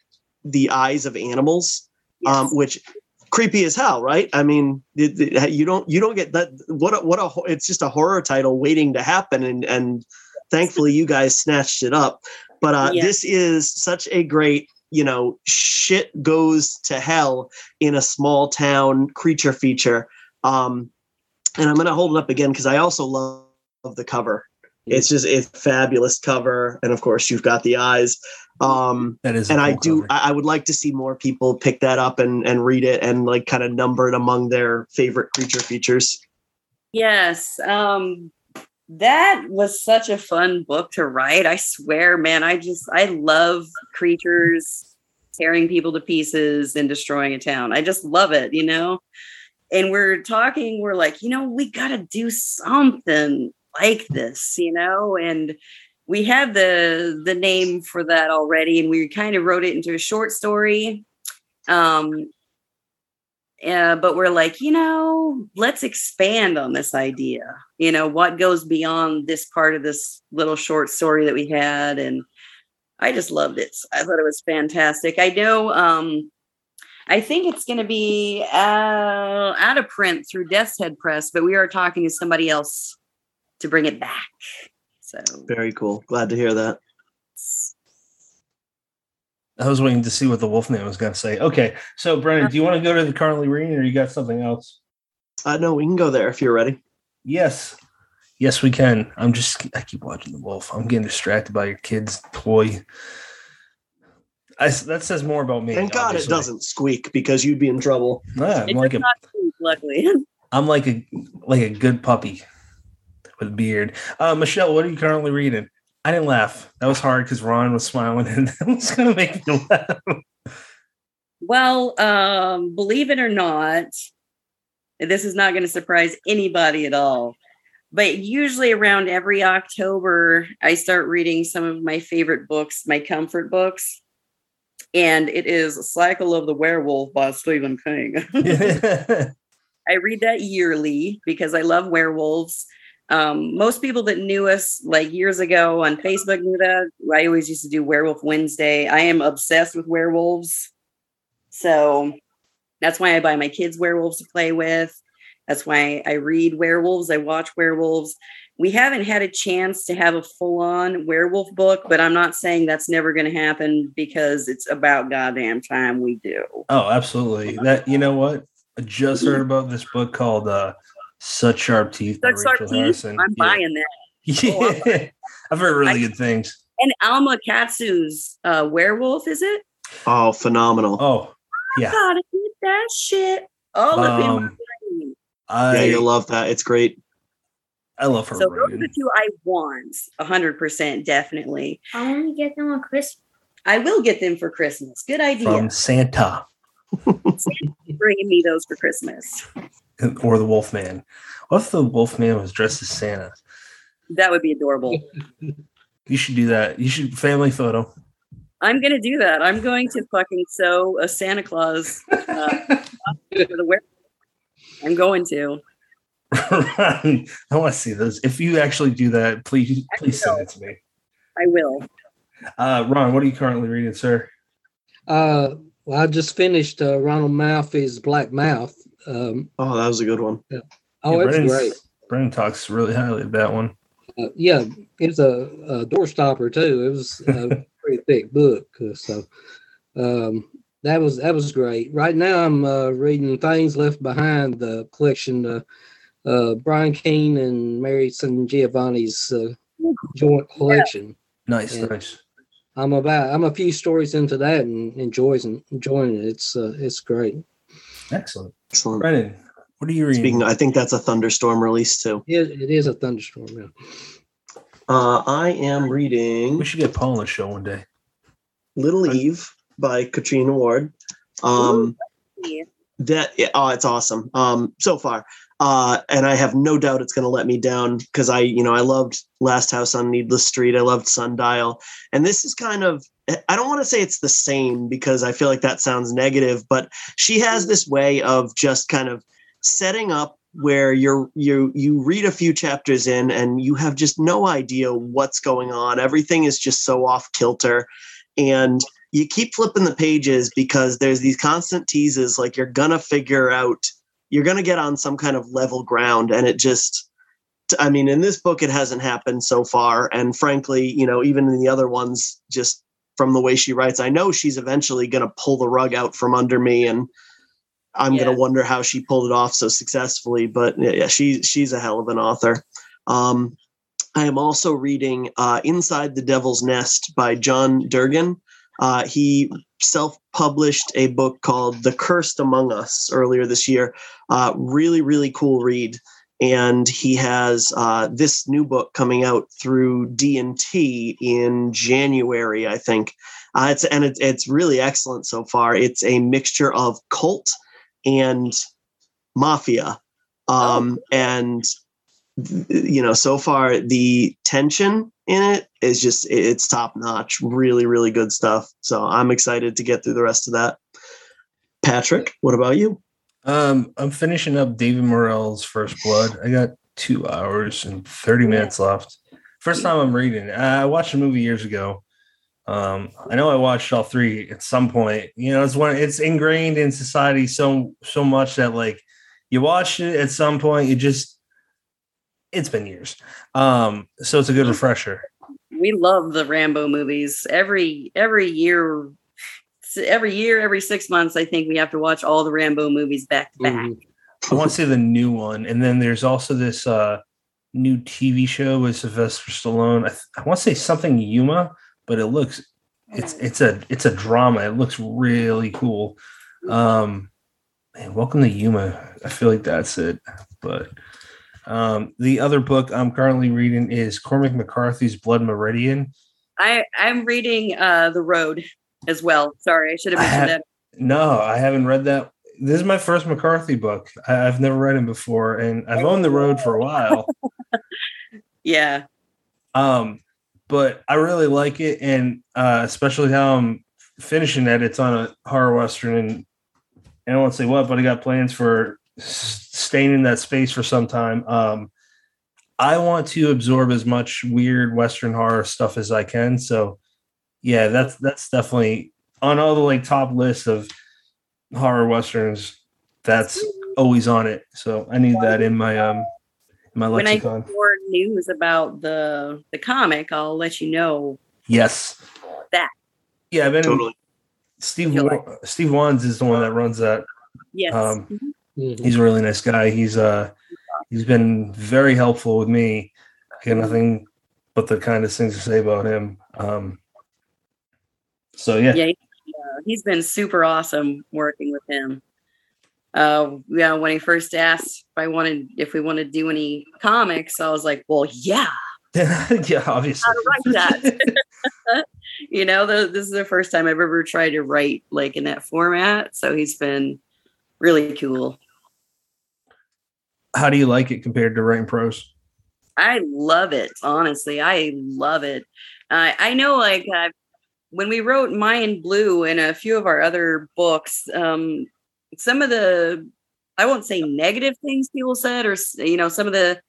the eyes of animals, um, which creepy as hell, right? I mean, you don't you don't get that. What a, what a it's just a horror title waiting to happen, and and thankfully you guys snatched it up. But uh, Yeah. this is such a great, you know, shit goes to hell in a small town creature feature. Um, and I'm going to hold it up again because I also love the cover. It's just it's a fabulous cover, and of course you've got the eyes. Um, That is, a and I do. I, I would like to see more people pick that up and and read it and like kind of number it among their favorite creature features. Yes. Um that was such a fun book to write. I swear, man, I just I love creatures tearing people to pieces and destroying a town. I just love it, you know? And we're talking, we're like, you know, we got to do something like this, you know? And we had the the name for that already and we kind of wrote it into a short story. Um uh, but we're like, you know, let's expand on this idea. You know, what goes beyond this part of this little short story that we had. And I just loved it. I thought it was fantastic. I know, um, I think it's going to be uh, out of print through Death's Head Press, but we are talking to somebody else to bring it back. So, Very cool. Glad to hear that. I was waiting to see what the wolf Wolfman was going to say. Okay, so Brennan, do you want to go to the currently reading, or you got something else? Uh, no, we can go there if you're ready. Yes, yes, we can. I'm just I keep watching the wolf. I'm getting distracted by your kid's toy. I, that says more about me. Thank God it doesn't squeak because you'd be in trouble. Yeah, I'm like a not speak, luckily. I'm like a like a good puppy with a beard. Uh, Michelle, what are you currently reading? I didn't laugh. That was hard because Ron was smiling, and that was gonna make me laugh. Well, um, believe it or not, this is not going to surprise anybody at all. But usually around every October, I start reading some of my favorite books, my comfort books. And it is Cycle of the Werewolf by Stephen King. I read that yearly because I love werewolves. Um, most people that knew us like years ago on Facebook knew that. I always used to do Werewolf Wednesday. I am obsessed with werewolves. So that's why I buy my kids werewolves to play with. That's why I read werewolves. I watch werewolves. We haven't had a chance to have a full on werewolf book, but I'm not saying that's never going to happen because it's about goddamn time we do. oh, absolutely. That you know what? I just heard about this book called uh, "Such Sharp Teeth" by Such Sharp Rachel Teeth, Harrison. I'm yeah. buying that. Oh, Yeah. I've heard really good things. And Alma Katsu's uh, werewolf, is it? Oh, phenomenal. Oh, yeah. Gotta get that shit all up in my Um, brain. yeah, I you'll love that. It's great. I love her So those are reading. the two I want, hundred percent, definitely. I want to get them on Christmas. I will get them for Christmas. Good idea. from Santa Bringing me those for Christmas. or the Wolfman. What if the Wolfman was dressed as Santa? That would be adorable. You should do that. You should family photo. I'm gonna do that. I'm going to fucking sew a Santa Claus uh, for the wear. I'm going to. I want to see those. If you actually do that, please please send it to me. I will. Uh, Ron, what are you currently reading, sir? Uh, well, I just finished uh, Ronald Malfi's Black Mouth. Um, Oh, that was a good one. oh, Yeah, it's Brennan's- great. Brennan talks really highly of that one. Uh, yeah, it's a, a door stopper too. It was a pretty thick book, so um, that was that was great. Right now, I'm uh, reading Things Left Behind, the collection, uh, uh, Brian Keene and Mary SanGiovanni's uh, joint collection. Nice, Yeah. nice. I'm about I'm a few stories into that and enjoys enjoying it. It's uh, it's great. Excellent. Excellent. Brennan, what are you reading? Speaking, I think that's a thunderstorm release too. It, it is a thunderstorm. Yeah. Uh, I am reading we should get Paul on the show one day. Little Eve by Catriona Ward. Um, Yeah. that yeah, oh, it's awesome. Um, so far, uh, and I have no doubt it's going to let me down because I, you know, I loved Last House on Needless Street. I loved Sundial, and this is kind of. I don't want to say it's the same because I feel like that sounds negative, but she has this way of just kind of setting up where you're you you read a few chapters in and you have just no idea what's going on. Everything is just so off kilter, and you keep flipping the pages because there's these constant teases like you're gonna figure out you're gonna get on some kind of level ground. And it just i mean in this book it hasn't happened so far. And frankly you know even in the other ones just from the way she writes i know she's eventually gonna pull the rug out from under me and i'm Yeah. gonna wonder how she pulled it off so successfully but yeah, she she's a hell of an author um I am also reading uh, Inside the Devil's Nest by John Durgin. Uh, he self published a book called The Cursed Among Us earlier this year. Uh, really, really cool read. And he has uh, this new book coming out through D&T in January, I think. Uh, it's, and it's, it's really excellent so far. It's a mixture of cult and mafia. Um, And you know so far the tension in it is just it's top notch really really good stuff so i'm excited to get through the rest of that patrick what about you Um, I'm finishing up David Morrell's First Blood. I got two hours and 30 minutes left. First time I'm reading. I watched a movie years ago. Um, I know I watched all three at some point. You know, it's one it's ingrained in society so so much that like you watch it at some point, you just it's been years. Um, so it's a good refresher. We love the Rambo movies. Every every year, every year, every six months, I think we have to watch all the Rambo movies back to back. Mhm. I want to say the new one, and then there's also this uh, new TV show with Sylvester Stallone. I, th- I want to say something Yuma, but it looks it's it's a it's a drama. It looks really cool. Um, man, welcome to Yuma. I feel like that's it. But um, the other book I'm currently reading is Cormac McCarthy's Blood Meridian. I I'm reading uh The Road as well. Sorry, I should have mentioned have- that. No, I haven't read that. This is my first McCarthy book. I, I've never read him before, and I've owned The Road for a while. Yeah, Um, but I really like it, and uh, especially how I'm finishing that. It's on a horror western, and I don't want to say what, but I got plans for staying in that space for some time. Um, I want to absorb as much weird western horror stuff as I can. So, yeah, that's that's definitely on all the like top list of horror westerns. That's always on it. So I need that in my um in my when I lexicon. get more news about the the comic, I'll let you know. Yes. That. Yeah, I've been totally Steve You'll Steve Wands is the one that runs that. Yes. Um, Mhm. Mhm. He's a really nice guy. He's uh he's been very helpful with me. I got nothing but the kindest things to say about him. Um so yeah. yeah, uh, he's been super awesome working with him. Uh, yeah, when he first asked if I wanted if we wanted to do any comics, I was like, well, yeah, yeah, obviously. write that. you know, the, this is the first time I've ever tried to write like in that format. So he's been really cool. How do you like it compared to writing prose? I love it. Honestly, I love it. Uh, I know, like uh, when we wrote Mayan Blue and a few of our other books, um, some of the I won't say negative things people said, or you know, some of the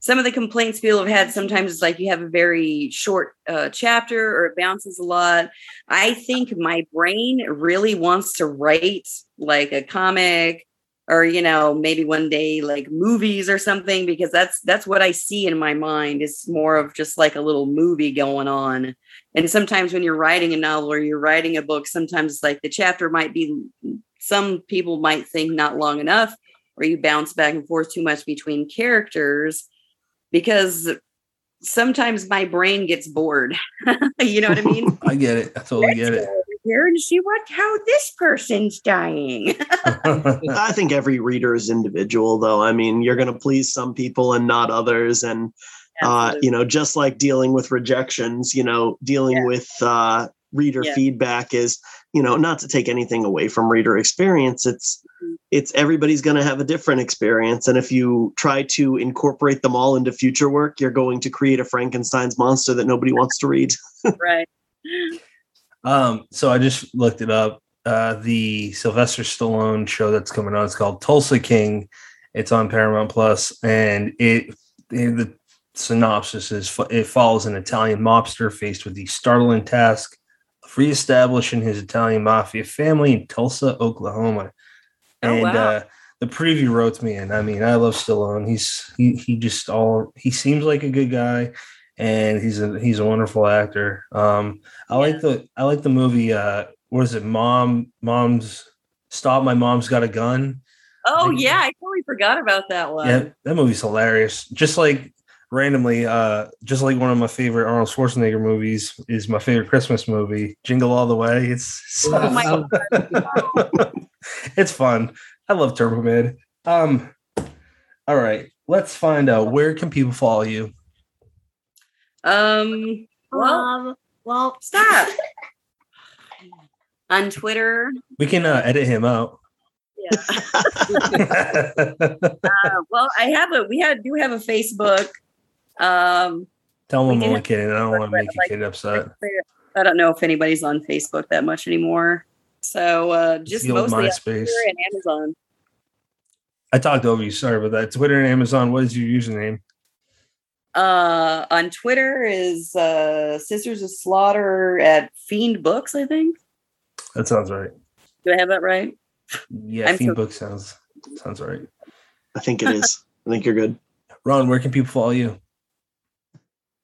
some of the complaints people have had sometimes it's like you have a very short uh, chapter or it bounces a lot. I think my brain really wants to write like a comic or you know maybe one day like movies or something because that's that's what i see in my mind is more of just like a little movie going on and sometimes when you're writing a novel or you're writing a book sometimes it's like the chapter might be some people might think not long enough or you bounce back and forth too much between characters because sometimes my brain gets bored you know what i mean I get it. I totally get Let's it. here and see what how this person's dying I think every reader is individual, though. I mean, you're going to please some people and not others, and uh, you know, just like dealing with rejections, you know, dealing Yeah. with uh, reader Yeah. feedback is, you know, not to take anything away from reader experience. It's Mm-hmm. it's everybody's going to have a different experience, and if you try to incorporate them all into future work, you're going to create a Frankenstein's monster that nobody wants to read. right Um, so I just looked it up. Uh, the Sylvester Stallone show that's coming out. It's called Tulsa King. It's on Paramount Plus, and it, it- the synopsis is it follows an Italian mobster faced with the startling task of reestablishing his Italian mafia family in Tulsa, Oklahoma. Oh, And wow. uh, the preview wrote me in. I mean, I love Stallone. He's he he just all he seems like a good guy, and he's a he's a wonderful actor. Um, I like the I like the movie. Uh, what is it? Mom, mom's stop. My mom's got a gun. Oh you. yeah, I totally forgot about that one. Yeah, that movie's hilarious. Just like randomly, uh, just like one of my favorite Arnold Schwarzenegger movies is my favorite Christmas movie, Jingle All the Way. It's so Oh my fun. it's fun. I love Turbo Man. Um, all right, let's find out where can people follow you. Um, well, Um, well, stop. On Twitter, We can uh, edit him out. yeah. Uh, well, I have a. We had do have a Facebook. Um, Tell him We I'm do only have- kidding. I don't want to make a like- kid upset. I don't know if anybody's on Facebook that much anymore. So uh, just the old mostly MySpace. Twitter and Amazon. I talked over you. Sorry about that. Twitter and Amazon. What is your username? Uh, on Twitter is uh, Sisters of Slaughter at Fiend Books. I think. That sounds right. Do I have that right? Yeah, I'm Fiend so- Book sounds sounds right. I think it is. I think you're good. Ron, where can people follow you?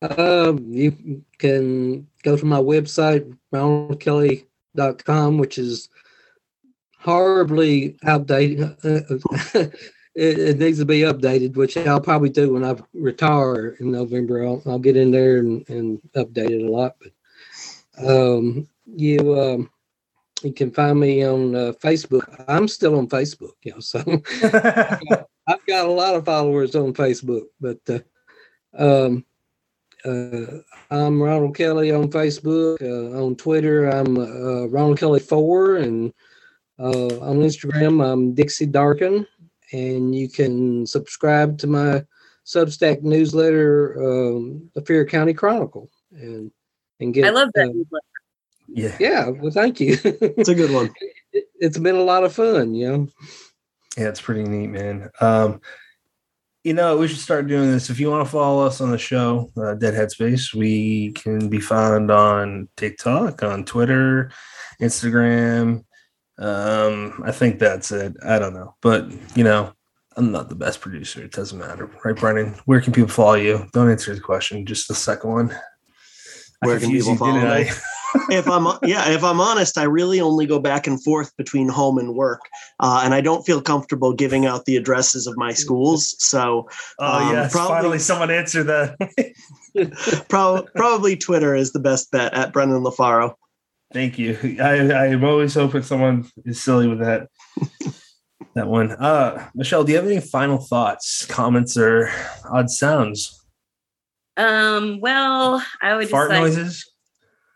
Um, you can go to my website, ronaldkelly.com, which is horribly outdated. it, it needs to be updated, which I'll probably do when I retire in November. I'll, I'll get in there and, and update it a lot. But um, you um, you can find me on uh, Facebook. I'm still on Facebook, you know, so I've got a lot of followers on Facebook, but uh, um, uh, I'm Ronald Kelly on Facebook. Uh, on Twitter, I'm uh, Ronald Kelly Four, and uh, on Instagram, I'm Dixie Darkin. And you can subscribe to my Substack newsletter, um, the Fear County Chronicle, and and get. I love that. uh, newsletter. yeah, yeah, well, thank you. It's a good one. it, it's been a lot of fun, you know. yeah, it's pretty neat, man. Um, you know, we should start doing this. If you want to follow us on the show, uh, Dead Headspace, we can be found on TikTok, on Twitter, Instagram. Um, I think that's it. I don't know, but you know, I'm not the best producer. It doesn't matter, right, Brennan? Where can people follow you? Don't answer the question. Just the second one. I Where can people follow me? if I'm yeah, if I'm honest, I really only go back and forth between home and work, uh, and I don't feel comfortable giving out the addresses of my schools. So Oh Um, yes, probably- finally someone answered that. pro- probably Twitter is the best bet at Brennan LaFaro. Thank you. I I'm always hoping someone is silly with that. that one. Uh, Michelle, do you have any final thoughts, comments, or odd sounds? Um, well, I would Fart just like, noises?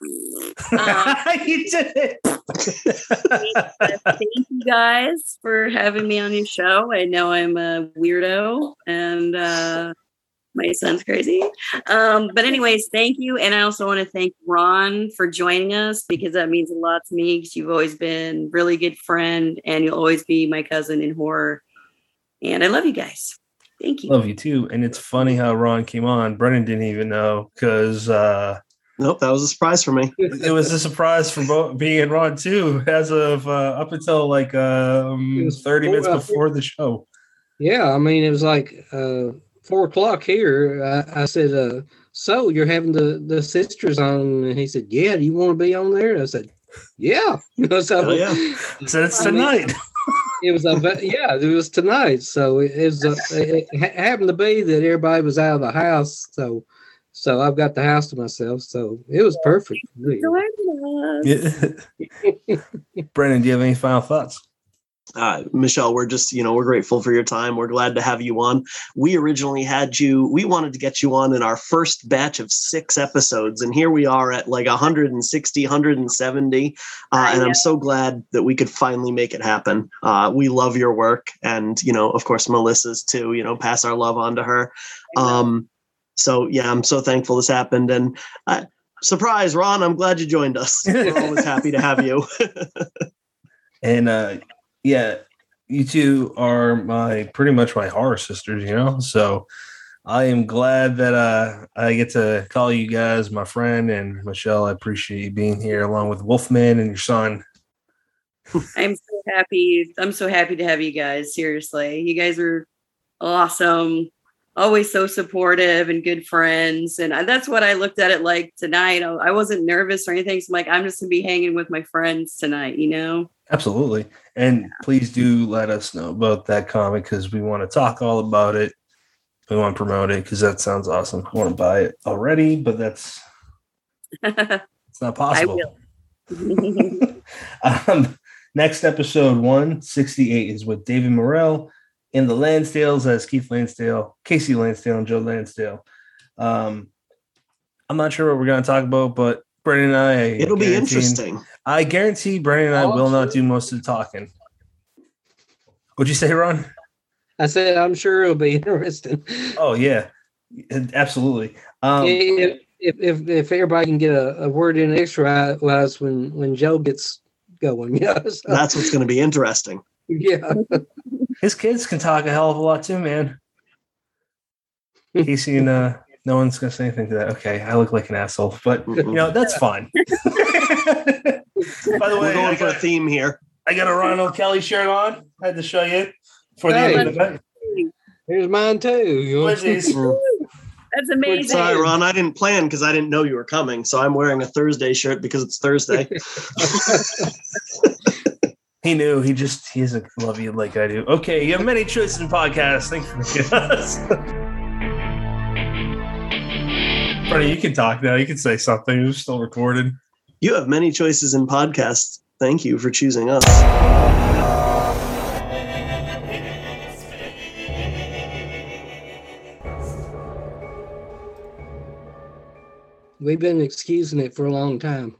Um, you did it. thank you guys for having me on your show. I know I'm a weirdo and uh, my son's crazy. Um, but, anyways, thank you. And I also want to thank Ron for joining us because that means a lot to me because you've always been a really good friend and you'll always be my cousin in horror. And I love you guys. Thank you. Love you too. And it's funny how Ron came on. Brennan didn't even know because uh, Nope, that was a surprise for me. it was a surprise for both being and Ron too, as of uh, up until like um, was 30 minutes four- before the show. Yeah, I mean, it was like uh, four o'clock here. I, I said, uh, "So you're having the the sisters on?" And he said, "Yeah, do you want to be on there?" And I said, "Yeah." So Hell yeah. So it's I mean- tonight. it was a yeah, it was tonight. So it, was a, it ha- happened to be that everybody was out of the house. So so I've got the house to myself. So it was perfect. for me. Brennan, do you have any final thoughts? uh, Michelle, we're just, you know, we're grateful for your time. We're glad to have you on. We originally had you, we wanted to get you on in our first batch of six episodes. And here we are at like 160, 170. Uh, and. I'm so glad that we could finally make it happen. Uh, we love your work. And, you know, of course, Melissa's too, you know, pass our love on to her. Um, so, yeah, I'm so thankful this happened. And uh, surprise, Ron, I'm glad you joined us. We're always happy to have you. And uh yeah, you two are my pretty much my horror sisters, you know. So I am glad that uh I get to call you guys my friend and Michelle, I appreciate you being here along with Wolfman and your son. I'm so happy. I'm so happy to have you guys. Seriously, you guys are awesome. Always so supportive and good friends, and I- that's what I looked at it like tonight. I, I wasn't nervous or anything. So I'm like, I'm just gonna be hanging with my friends tonight. You know. Absolutely. And please do let us know about that comic because we want to talk all about it. We want to promote it because that sounds awesome. I want to buy it already, but that's it's not possible. will. um, next episode 168 is with David Morrell in the Lansdales as Keith Lansdale, Kasey Lansdale, and Joe Lansdale. Um, I'm not sure what we're going to talk about, but Brennan and I, I It'll be interesting. I guarantee Brennan and I will not do most of the talking. What'd you say, Ron? I said, I'm sure it'll be interesting. Oh yeah, absolutely. Um, if, if if if everybody can get a, a word in extra wise when when Joe gets going, yeah, so, That's what's going to be interesting. Yeah. his kids can talk a hell of a lot too, man. Kasey and uh, no one's gonna say anything to that. Okay, I look like an asshole, but you know that's fine. By the way, We're way, I going for a theme here. I got a Ronald Kelly shirt on. I had to show you for the Hey. end of the night. Here's mine too. You know? That's amazing. Sorry, Ron, I didn't plan because I didn't know you were coming. So I'm wearing a Thursday shirt because it's Thursday. He knew. He just he doesn't love you like I do. Okay, you have many choices in podcasts. Thanks for making us. Freddie, you can talk now. You can say something. We're still recorded. you have many choices in podcasts. Thank you for choosing us. We've been excusing it for a long time.